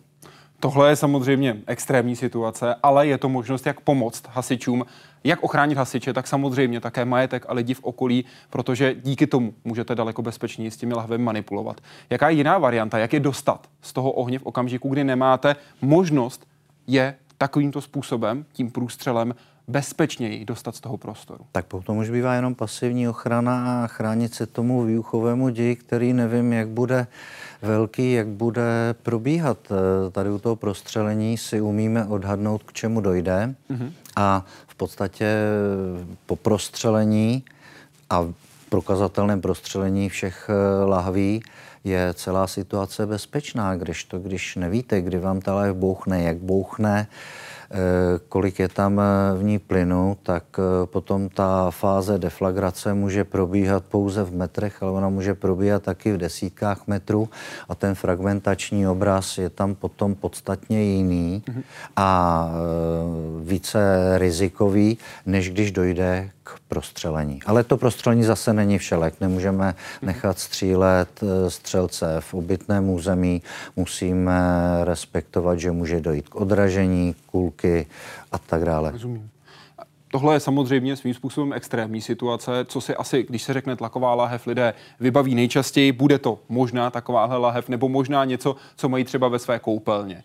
A: Tohle je samozřejmě extrémní situace, ale je to možnost, jak pomoct hasičům, jak ochránit hasiče, tak samozřejmě také majetek a lidi v okolí, protože díky tomu můžete daleko bezpečněji s těmi lahvemi manipulovat. Jaká je jiná varianta, jak je dostat z toho ohně v okamžiku, kdy nemáte možnost je takovýmto způsobem, tím průstřelem, bezpečněji dostat z toho prostoru.
B: Tak potom už bývá jenom pasivní ochrana a chránit se tomu výuchovému ději, který nevím, jak bude velký, jak bude probíhat. Eh, tady u toho prostřelení si umíme odhadnout, k čemu dojde mm-hmm. a v podstatě eh, po prostřelení a prokazatelném prostřelení všech eh, lahví je celá situace bezpečná, když to, když nevíte, kdy vám ta lév bouchne, jak bouchne, eh, kolik je tam eh, v ní plynu, tak eh, potom ta fáze deflagrace může probíhat pouze v metrech, ale ona může probíhat taky v desítkách metrů a ten fragmentační obraz je tam potom podstatně jiný mm-hmm. a více rizikový, než když dojde k prostřelení. Ale to prostřelení zase není všelek. Nemůžeme nechat střílet eh, střelce v obytném území. Musíme respektovat, že může dojít k odražení kulky a tak dále.
A: Rozumím. Tohle je samozřejmě svým způsobem extrémní situace, co si asi, když se řekne tlaková lahev, lidé vybaví nejčastěji. Bude to možná takováhle lahev, nebo možná něco, co mají třeba ve své koupelně.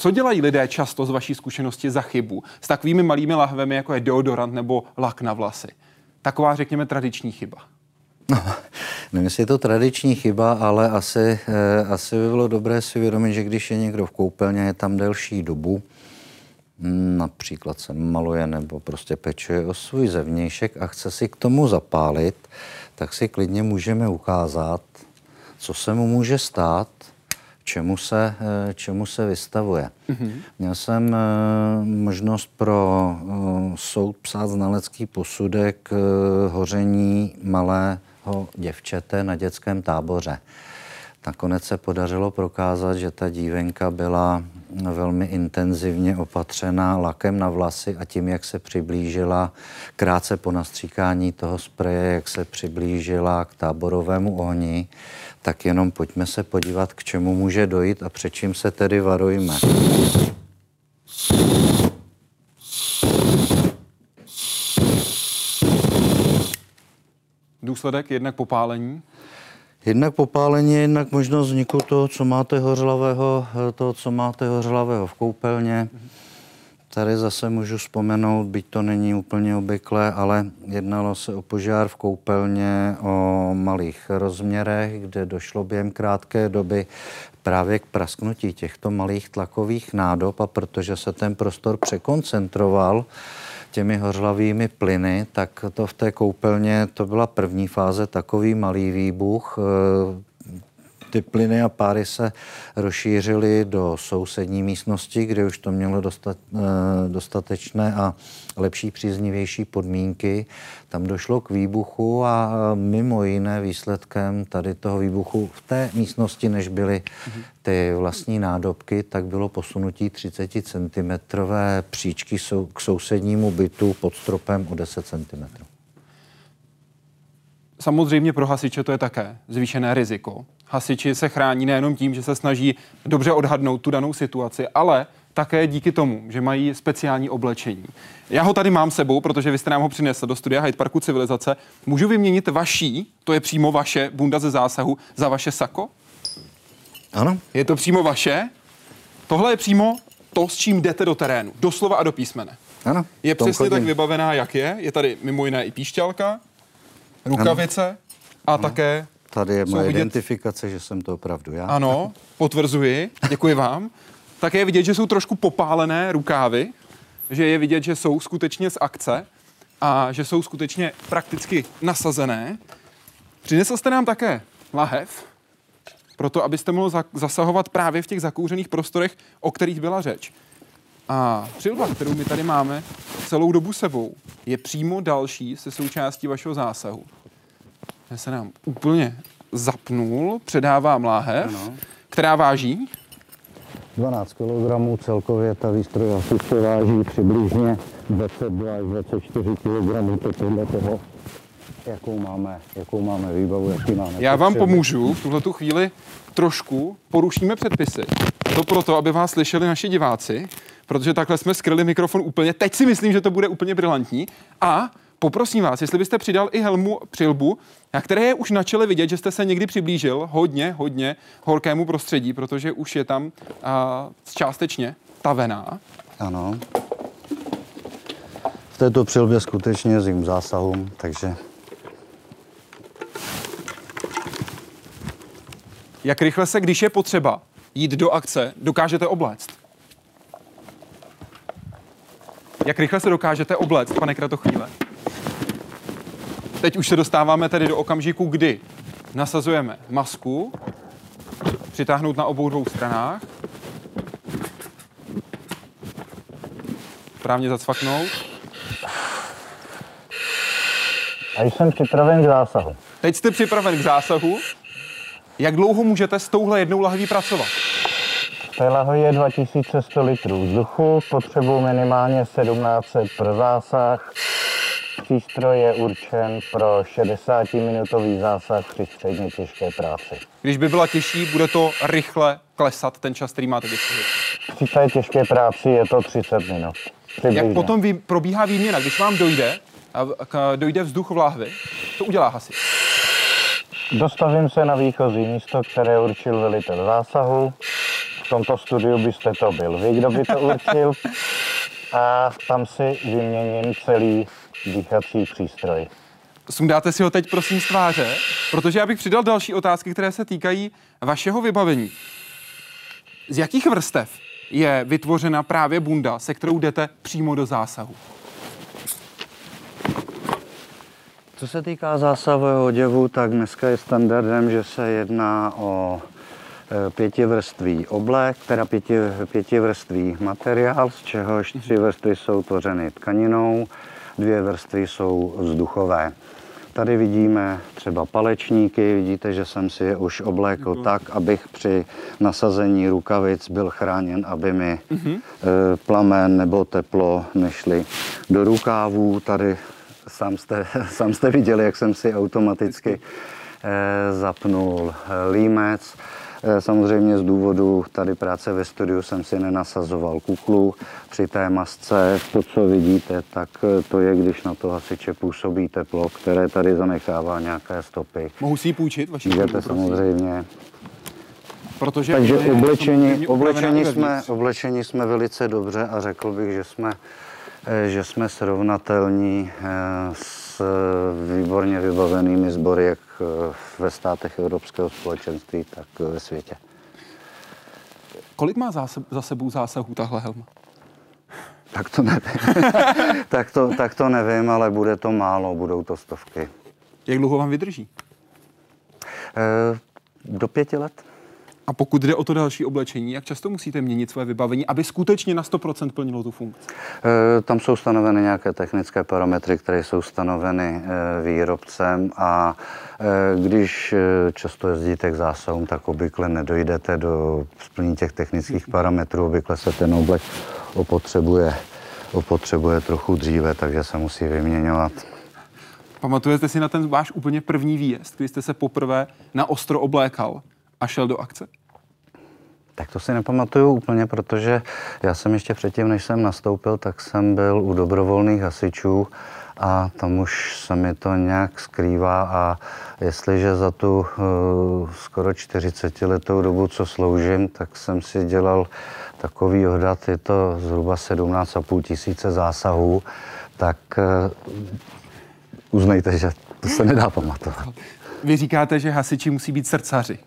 A: Co dělají lidé často z vaší zkušenosti za chybu s takovými malými lahvemi, jako je deodorant nebo lak na vlasy? Taková, řekněme, tradiční chyba.
B: No, nevím, je to tradiční chyba, ale asi, eh, asi by bylo dobré si uvědomit, že když je někdo v koupelně, je tam delší dobu, hm, například se maluje nebo prostě pečuje o svůj zevnějšek a chce si k tomu zapálit, tak si klidně můžeme ukázat, co se mu může stát, čemu se, eh, čemu se vystavuje. Mm-hmm. Měl jsem eh, možnost pro eh, soud psát znalecký posudek hoření malého děvčete na dětském táboře. Nakonec se podařilo prokázat, že ta dívenka byla velmi intenzivně opatřená lakem na vlasy a tím, jak se přiblížila krátce po nastříkání toho spreje, jak se přiblížila k táborovému ohni, tak jenom pojďme se podívat, k čemu může dojít a před čím se tedy varujme.
A: Důsledek jednak popálení?
B: Jednak popálení, jednak možnost vzniku toho, co máte hořlavého, toho, co máte hořlavého v koupelně. Tady zase můžu vzpomenout, byť to není úplně obvyklé, ale jednalo se o požár v koupelně o malých rozměrech, kde došlo během krátké doby právě k prasknutí těchto malých tlakových nádob a protože se ten prostor překoncentroval, těmi hořlavými plyny, tak to v té koupelně, to byla první fáze, takový malý výbuch. Ty plyny a páry se rozšířily do sousední místnosti, kde už to mělo dostat, eh, dostatečné a lepší, příznivější podmínky. Tam došlo k výbuchu a mimo jiné výsledkem tady toho výbuchu v té místnosti, než byly ty vlastní nádobky, tak bylo posunutí 30 cm příčky k sousednímu bytu pod stropem o 10 cm.
A: Samozřejmě pro hasiče to je také zvýšené riziko. Hasiči se chrání nejenom tím, že se snaží dobře odhadnout tu danou situaci, ale také díky tomu, že mají speciální oblečení. Já ho tady mám sebou, protože vy jste nám ho přinesl do studia Hyde Parku Civilizace. Můžu vyměnit vaší, to je přímo vaše bunda ze zásahu, za vaše sako?
B: Ano.
A: Je to přímo vaše? Tohle je přímo to, s čím jdete do terénu. Doslova a do písmene.
B: Ano.
A: Je přesně chodím. tak vybavená, jak je. Je tady mimo jiné i píšťalka, rukavice ano. a ano. také
B: Tady je moje vidět... identifikace, že jsem to opravdu já.
A: Ano, potvrzuji. Děkuji vám. Také je vidět, že jsou trošku popálené rukávy, že je vidět, že jsou skutečně z akce a že jsou skutečně prakticky nasazené. Přinesl jste nám také lahev, proto abyste mohl zasahovat právě v těch zakouřených prostorech, o kterých byla řeč. A přilba, kterou my tady máme celou dobu sebou, je přímo další se součástí vašeho zásahu. Já se nám úplně zapnul, předávám láhev, ano. která váží
B: 12 kg, celkově ta výstroj asi se váží přibližně 22 až 24 kg, to podle toho, jakou máme, jakou máme výbavu, jaký máme.
A: Já vám pomůžu v tuhle chvíli trošku, porušíme předpisy. To proto, aby vás slyšeli naši diváci, protože takhle jsme skryli mikrofon úplně. Teď si myslím, že to bude úplně brilantní. A poprosím vás, jestli byste přidal i helmu přilbu, na které je už na čele vidět, že jste se někdy přiblížil hodně, hodně horkému prostředí, protože už je tam a, částečně tavená.
B: Ano. V této přilbě skutečně zim zásahům, takže...
A: Jak rychle se, když je potřeba jít do akce, dokážete obléct? Jak rychle se dokážete obléct, pane Kratochvíle? Teď už se dostáváme tedy do okamžiku, kdy nasazujeme masku, přitáhnout na obou dvou stranách, správně zacvaknout.
B: A jsem připraven k zásahu.
A: Teď jste připraven k zásahu. Jak dlouho můžete s touhle jednou lahví pracovat?
B: Té lahvi je 2100 litrů vzduchu, potřebuji minimálně 1700 pro zásah, přístroj je určen pro 60-minutový zásah při středně těžké práci.
A: Když by byla těžší, bude to rychle klesat ten čas, který máte dispozici.
B: Při té těžké práci je to 30 minut. Přibližně.
A: Jak potom vý, probíhá výměna? Když vám dojde, k, dojde vzduch v láhvi, to udělá hasič.
B: Dostavím se na výchozí místo, které určil velitel zásahu. V tomto studiu byste to byl vy, kdo by to určil. A tam si vyměním celý dýchací přístroj.
A: Sundáte si ho teď prosím z tváře, protože já bych přidal další otázky, které se týkají vašeho vybavení. Z jakých vrstev je vytvořena právě bunda, se kterou jdete přímo do zásahu?
B: Co se týká zásahového oděvu, tak dneska je standardem, že se jedná o e, pětivrství oblek, teda pěti, pětivrství materiál, z čehož tři vrstvy jsou tvořeny tkaninou, dvě vrstvy jsou vzduchové. Tady vidíme třeba palečníky, vidíte, že jsem si je už oblékl tak, abych při nasazení rukavic byl chráněn, aby mi e, plamen nebo teplo nešly do rukávů. Tady sám jste, sám jste viděli, jak jsem si automaticky eh, zapnul eh, límec. Eh, Samozřejmě z důvodu tady práce ve studiu jsem si nenasazoval kuklu. Při té masce, to, co vidíte, tak eh, to je, když na to hasiče působí teplo, které tady zanechává nějaké stopy.
A: Mohu si ji půjčit, vaši
B: Můžete samozřejmě.
A: Protože
B: Takže oblečení, oblečení, jsme, oblečení jsme velice dobře a řekl bych, že jsme, že jsme srovnatelní eh, s výborně vybavenými sbory, jak eh, ve státech Evropského společenství, tak eh, ve světě.
A: Kolik má za, se- za sebou zásahů tahle helma?
B: Tak to nevím. tak, to, tak to nevím, ale bude to málo, budou to stovky.
A: Jak dlouho vám vydrží?
B: Eh, Do pěti let?
A: A pokud jde o to další oblečení, jak často musíte měnit své vybavení, aby skutečně na 100% plnilo tu funkci?
B: Eh, Tam jsou stanoveny nějaké technické parametry, které jsou stanoveny eh, výrobcem a eh, když často jezdíte k zásahům, tak obvykle nedojdete do splnění těch technických parametrů, obvykle se ten oblek opotřebuje, opotřebuje trochu dříve, takže se musí vyměňovat.
A: Pamatujete si na ten váš úplně první výjezd, kdy jste se poprvé na ostro oblékal a šel do akce?
B: Tak to si nepamatuju úplně, protože já jsem ještě předtím, než jsem nastoupil, tak jsem byl u dobrovolných hasičů a tam už se mi to nějak skrývá a jestliže za tu uh, skoro 40 letou dobu, co sloužím, tak jsem si dělal takový odhad, je to zhruba 17,5 tisíce zásahů, tak uh, uznejte, že to se nedá pamatovat.
A: Vy říkáte, že hasiči musí být srdcaři.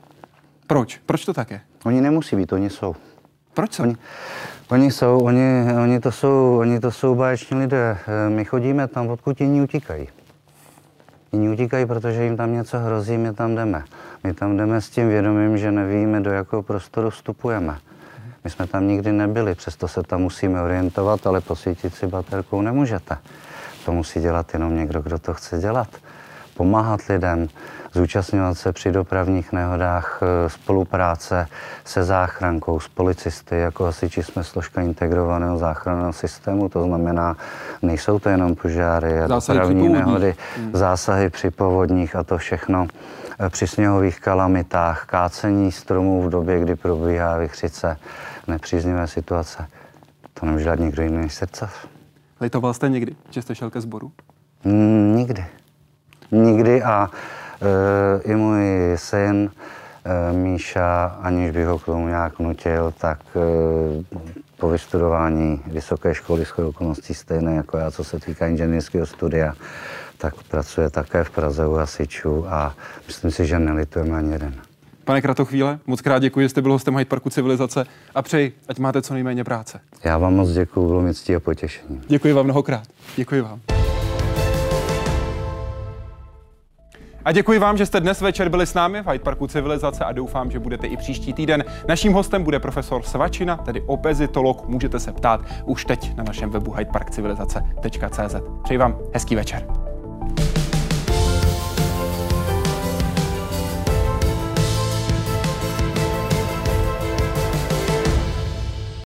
A: Proč? Proč to tak je?
B: Oni nemusí být, oni jsou.
A: Proč jsou?
B: Oni, oni jsou, oni, oni, to jsou, oni to jsou báječní lidé. Eh, My chodíme tam, odkud jiní utíkají. Jiní utíkají, protože jim tam něco hrozí, my tam jdeme. My tam jdeme s tím vědomím, že nevíme, do jakého prostoru vstupujeme. My jsme tam nikdy nebyli, přesto se tam musíme orientovat, ale posvítit si baterkou nemůžete. To musí dělat jenom někdo, kdo to chce dělat. Pomáhat lidem, zúčastňovat se při dopravních nehodách, eh, spolupráce se záchrankou, s policisty. Jako hasiči jsme složka integrovaného záchranného systému, to znamená, nejsou to jenom požáry a
A: Zásahy
B: dopravní nehody, zásahy při povodních a to všechno eh, při sněhových kalamitách, kácení stromů v době, kdy probíhá vychřice, nepříznivé situace. To nemůže dělat nikdo jiný než srdcař.
A: Litoval jste někdy, že jste šel ke sboru?
B: Mm, Nikdy. Nikdy a e, i můj syn e, Míša, aniž bych ho k tomu nějak nutil, tak e, po vystudování vysoké školy shodou okolností stejné jako já, co se týká inženýrského studia, tak pracuje také v Praze u hasičů a myslím si, že nelitujeme ani jeden.
A: Pane Kratochvíle, moc krát děkuji, že jste byl hostem Hyde Parku Civilizace a přeji, ať máte co nejméně práce.
B: Já vám moc děkuji, bylo mi ctí a potěšení.
A: Děkuji vám mnohokrát. Děkuji vám. A děkuji vám, že jste dnes večer byli s námi v Hyde Parku Civilizace a doufám, že budete i příští týden. Naším hostem bude profesor Svačina, tedy obezitolog. Můžete se ptát už teď na našem webu hydeparkcivilizace.cz. Přeji vám hezký večer.